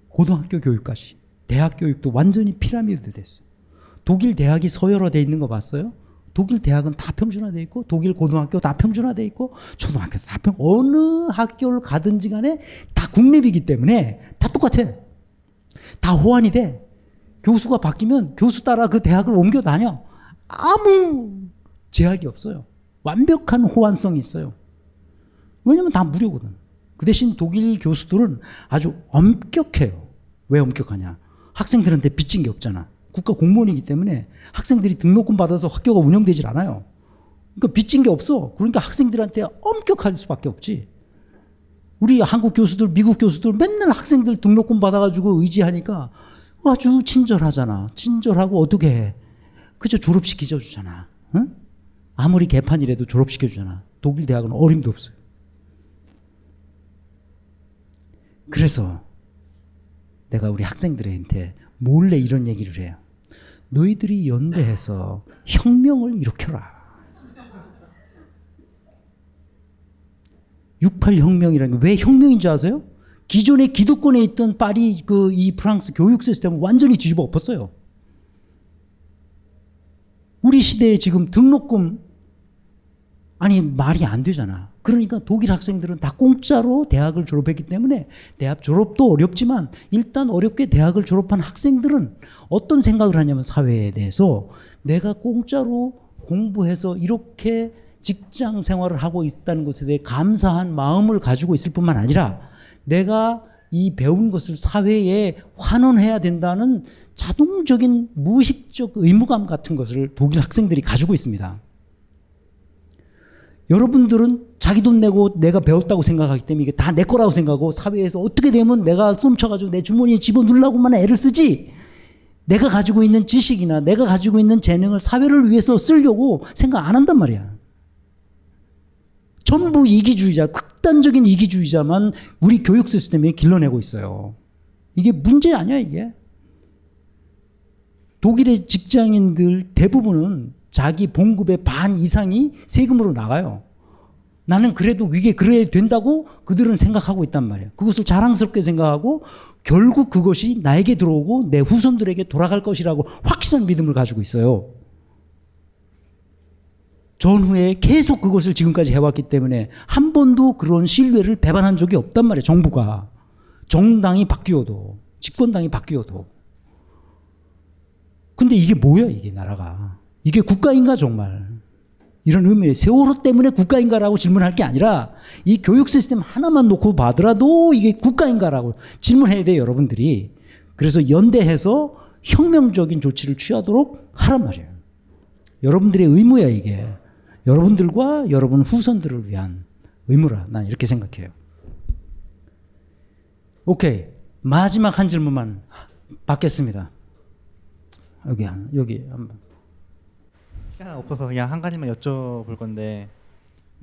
고등학교 교육까지. 대학 교육도 완전히 피라미드 됐어요. 독일 대학이 서열화돼 있는 거 봤어요? 독일 대학은 다 평준화돼 있고 독일 고등학교 다 평준화돼 있고 초등학교 다 평. 어느 학교를 가든지 간에 다 국립이기 때문에 다 똑같아. 다 호환이 돼. 교수가 바뀌면 교수 따라 그 대학을 옮겨 다녀. 아무 제약이 없어요. 완벽한 호환성이 있어요. 왜냐면 다 무료거든. 그 대신 독일 교수들은 아주 엄격해요. 왜 엄격하냐? 학생들한테 빚진 게 없잖아. 국가 공무원이기 때문에 학생들이 등록금 받아서 학교가 운영되질 않아요. 그러니까 빚진 게 없어. 그러니까 학생들한테 엄격할 수밖에 없지. 우리 한국 교수들, 미국 교수들 맨날 학생들 등록금 받아가지고 의지하니까 아주 친절하잖아. 친절하고 어떻게 해. 그저 졸업시키져 주잖아. 응? 아무리 개판이라도 졸업시켜 주잖아. 독일 대학은 어림도 없어요. 그래서 내가 우리 학생들한테 몰래 이런 얘기를 해요. 너희들이 연대해서 혁명을 일으켜라. 68 혁명이라는 게 왜 혁명인 줄 아세요? 기존의 기득권에 있던 파리 그 이 프랑스 교육 시스템을 완전히 뒤집어 엎었어요. 우리 시대에 지금 등록금 아니 말이 안 되잖아. 그러니까 독일 학생들은 다 공짜로 대학을 졸업했기 때문에 대학 졸업도 어렵지만 일단 어렵게 대학을 졸업한 학생들은 어떤 생각을 하냐면 사회에 대해서 내가 공짜로 공부해서 이렇게 직장 생활을 하고 있다는 것에 대해 감사한 마음을 가지고 있을 뿐만 아니라 내가 이 배운 것을 사회에 환원해야 된다는 자동적인 무의식적 의무감 같은 것을 독일 학생들이 가지고 있습니다. 여러분들은 자기 돈 내고 내가 배웠다고 생각하기 때문에 이게 다 내 거라고 생각하고 사회에서 어떻게 되면 내가 훔쳐가지고 내 주머니에 집어넣으려고만 애를 쓰지 내가 가지고 있는 지식이나 내가 가지고 있는 재능을 사회를 위해서 쓰려고 생각 안 한단 말이야. 전부 이기주의자, 극단적인 이기주의자만 우리 교육 시스템에 길러내고 있어요. 이게 문제 아니야, 이게. 독일의 직장인들 대부분은 자기 봉급의 반 이상이 세금으로 나가요. 나는 그래도 이게 그래야 된다고 그들은 생각하고 있단 말이에요. 그것을 자랑스럽게 생각하고 결국 그것이 나에게 들어오고 내 후손들에게 돌아갈 것이라고 확실한 믿음을 가지고 있어요. 전후에 계속 그것을 지금까지 해왔기 때문에 한 번도 그런 신뢰를 배반한 적이 없단 말이에요. 정부가. 정당이 바뀌어도. 집권당이 바뀌어도. 근데 이게 뭐야, 이게 나라가. 이게 국가인가, 정말. 이런 의미에 세월호 때문에 국가인가라고 질문할 게 아니라 이 교육 시스템 하나만 놓고 봐더라도 이게 국가인가라고 질문해야 돼요, 여러분들이. 그래서 연대해서 혁명적인 조치를 취하도록 하란 말이에요. 여러분들의 의무야, 이게. 여러분들과 여러분 후손들을 위한 의무라. 난 이렇게 생각해요. 오케이. 마지막 한 질문만 받겠습니다. 여기, 여기 한번. 시간 없어서 그냥 한 가지만 여쭤볼 건데,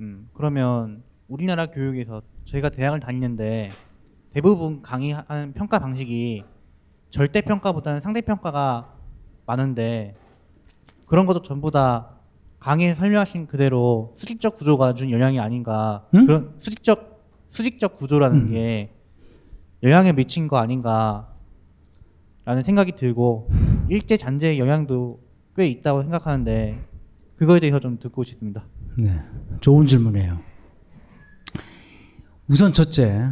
음, 그러면 우리나라 교육에서 저희가 대학을 다니는데 대부분 강의하는 평가 방식이 절대 평가보다는 상대 평가가 많은데 그런 것도 전부 다 강의에 설명하신 그대로 수직적 구조가 준 영향이 아닌가 응? 그런 수직적 수직적 구조라는 음. 게 영향을 미친 거 아닌가라는 생각이 들고 일제 잔재의 영향도 꽤 있다고 생각하는데 그거에 대해서 좀 듣고 싶습니다. 네, 좋은 질문이에요. 우선 첫째,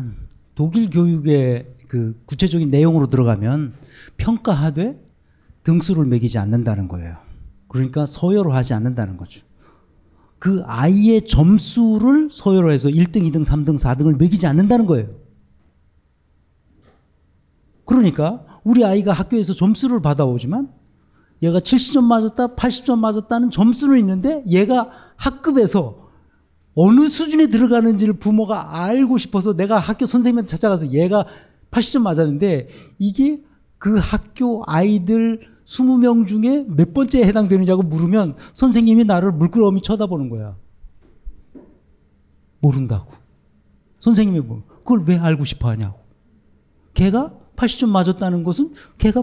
독일 교육의 그 구체적인 내용으로 들어가면 평가하되 등수를 매기지 않는다는 거예요. 그러니까 서열로 하지 않는다는 거죠. 그 아이의 점수를 서열로 해서 1등, 2등, 3등, 4등을 매기지 않는다는 거예요. 그러니까 우리 아이가 학교에서 점수를 받아오지만 얘가 70점 맞았다, 80점 맞았다는 점수는 있는데 얘가 학급에서 어느 수준에 들어가는지를 부모가 알고 싶어서 내가 학교 선생님한테 찾아가서 얘가 80점 맞았는데 이게 그 학교 아이들 20명 중에 몇 번째에 해당되느냐고 물으면 선생님이 나를 물끄러미 쳐다보는 거야. 모른다고. 선생님이 뭐, 그걸 왜 알고 싶어 하냐고. 걔가 80점 맞았다는 것은 걔가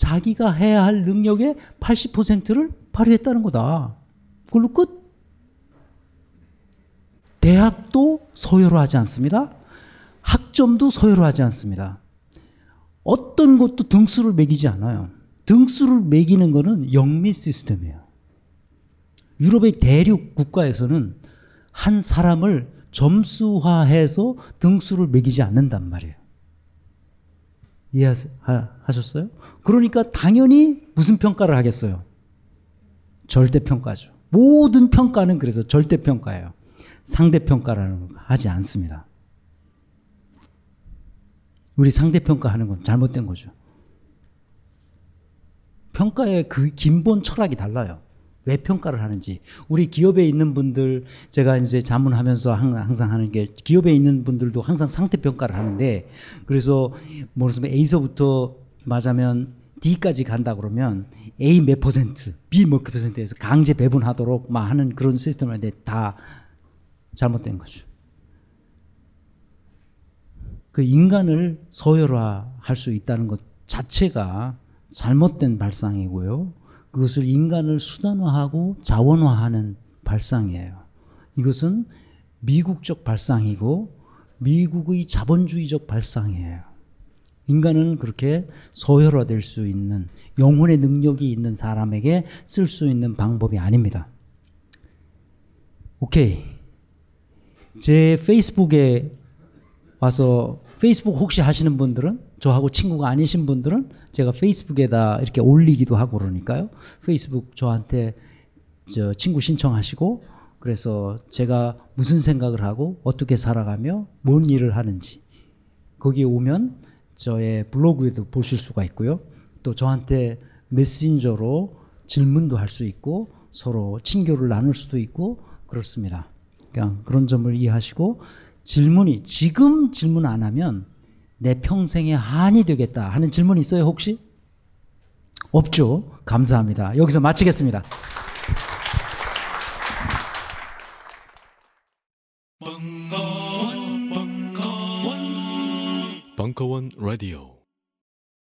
자기가 해야 할 능력의 80%를 발휘했다는 거다. 그걸로 끝. 대학도 서열화하지 않습니다. 학점도 서열화하지 않습니다. 어떤 것도 등수를 매기지 않아요. 등수를 매기는 것은 영미 시스템이에요. 유럽의 대륙 국가에서는 한 사람을 점수화해서 등수를 매기지 않는단 말이에요. 이해하 셨어요? 그러니까 당연히 무슨 평가를 하겠어요? 절대평가죠. 모든 평가는 그래서 절대평가예요. 상대평가라는 걸 하지 않습니다. 우리 상대평가하는 건 잘못된 거죠. 평가의 그 기본 철학이 달라요. 왜 평가를 하는지. 우리 기업에 있는 분들, 제가 이제 자문하면서 항상 하는 게 기업에 있는 분들도 항상 상대평가를 하는데 그래서 뭐 A서부터 맞으면 D까지 간다 그러면 A 몇 퍼센트, B 몇 퍼센트에서 강제 배분하도록 막 하는 그런 시스템을 하는데 다 잘못된 거죠. 그 인간을 서열화할 수 있다는 것 자체가 잘못된 발상이고요. 그것을 인간을 수단화하고 자원화하는 발상이에요. 이것은 미국적 발상이고 미국의 자본주의적 발상이에요. 인간은 그렇게 서열화될 수 있는 영혼의 능력이 있는 사람에게 쓸 수 있는 방법이 아닙니다. 오케이. 제 페이스북에 와서 페이스북 혹시 하시는 분들은 저하고 친구가 아니신 분들은 제가 페이스북에다 이렇게 올리기도 하고 그러니까요. 페이스북 저한테 저 친구 신청하시고 그래서 제가 무슨 생각을 하고 어떻게 살아가며 뭔 일을 하는지 거기에 오면 저의 블로그에도 보실 수가 있고요. 또 저한테 메신저로 질문도 할 수 있고 서로 친교를 나눌 수도 있고 그렇습니다. 그냥 그런 점을 이해하시고 질문이 지금 질문 안 하면 내 평생에 한이 되겠다 하는 질문 있어요 혹시? 없죠. 감사합니다. 여기서 마치겠습니다. 벙커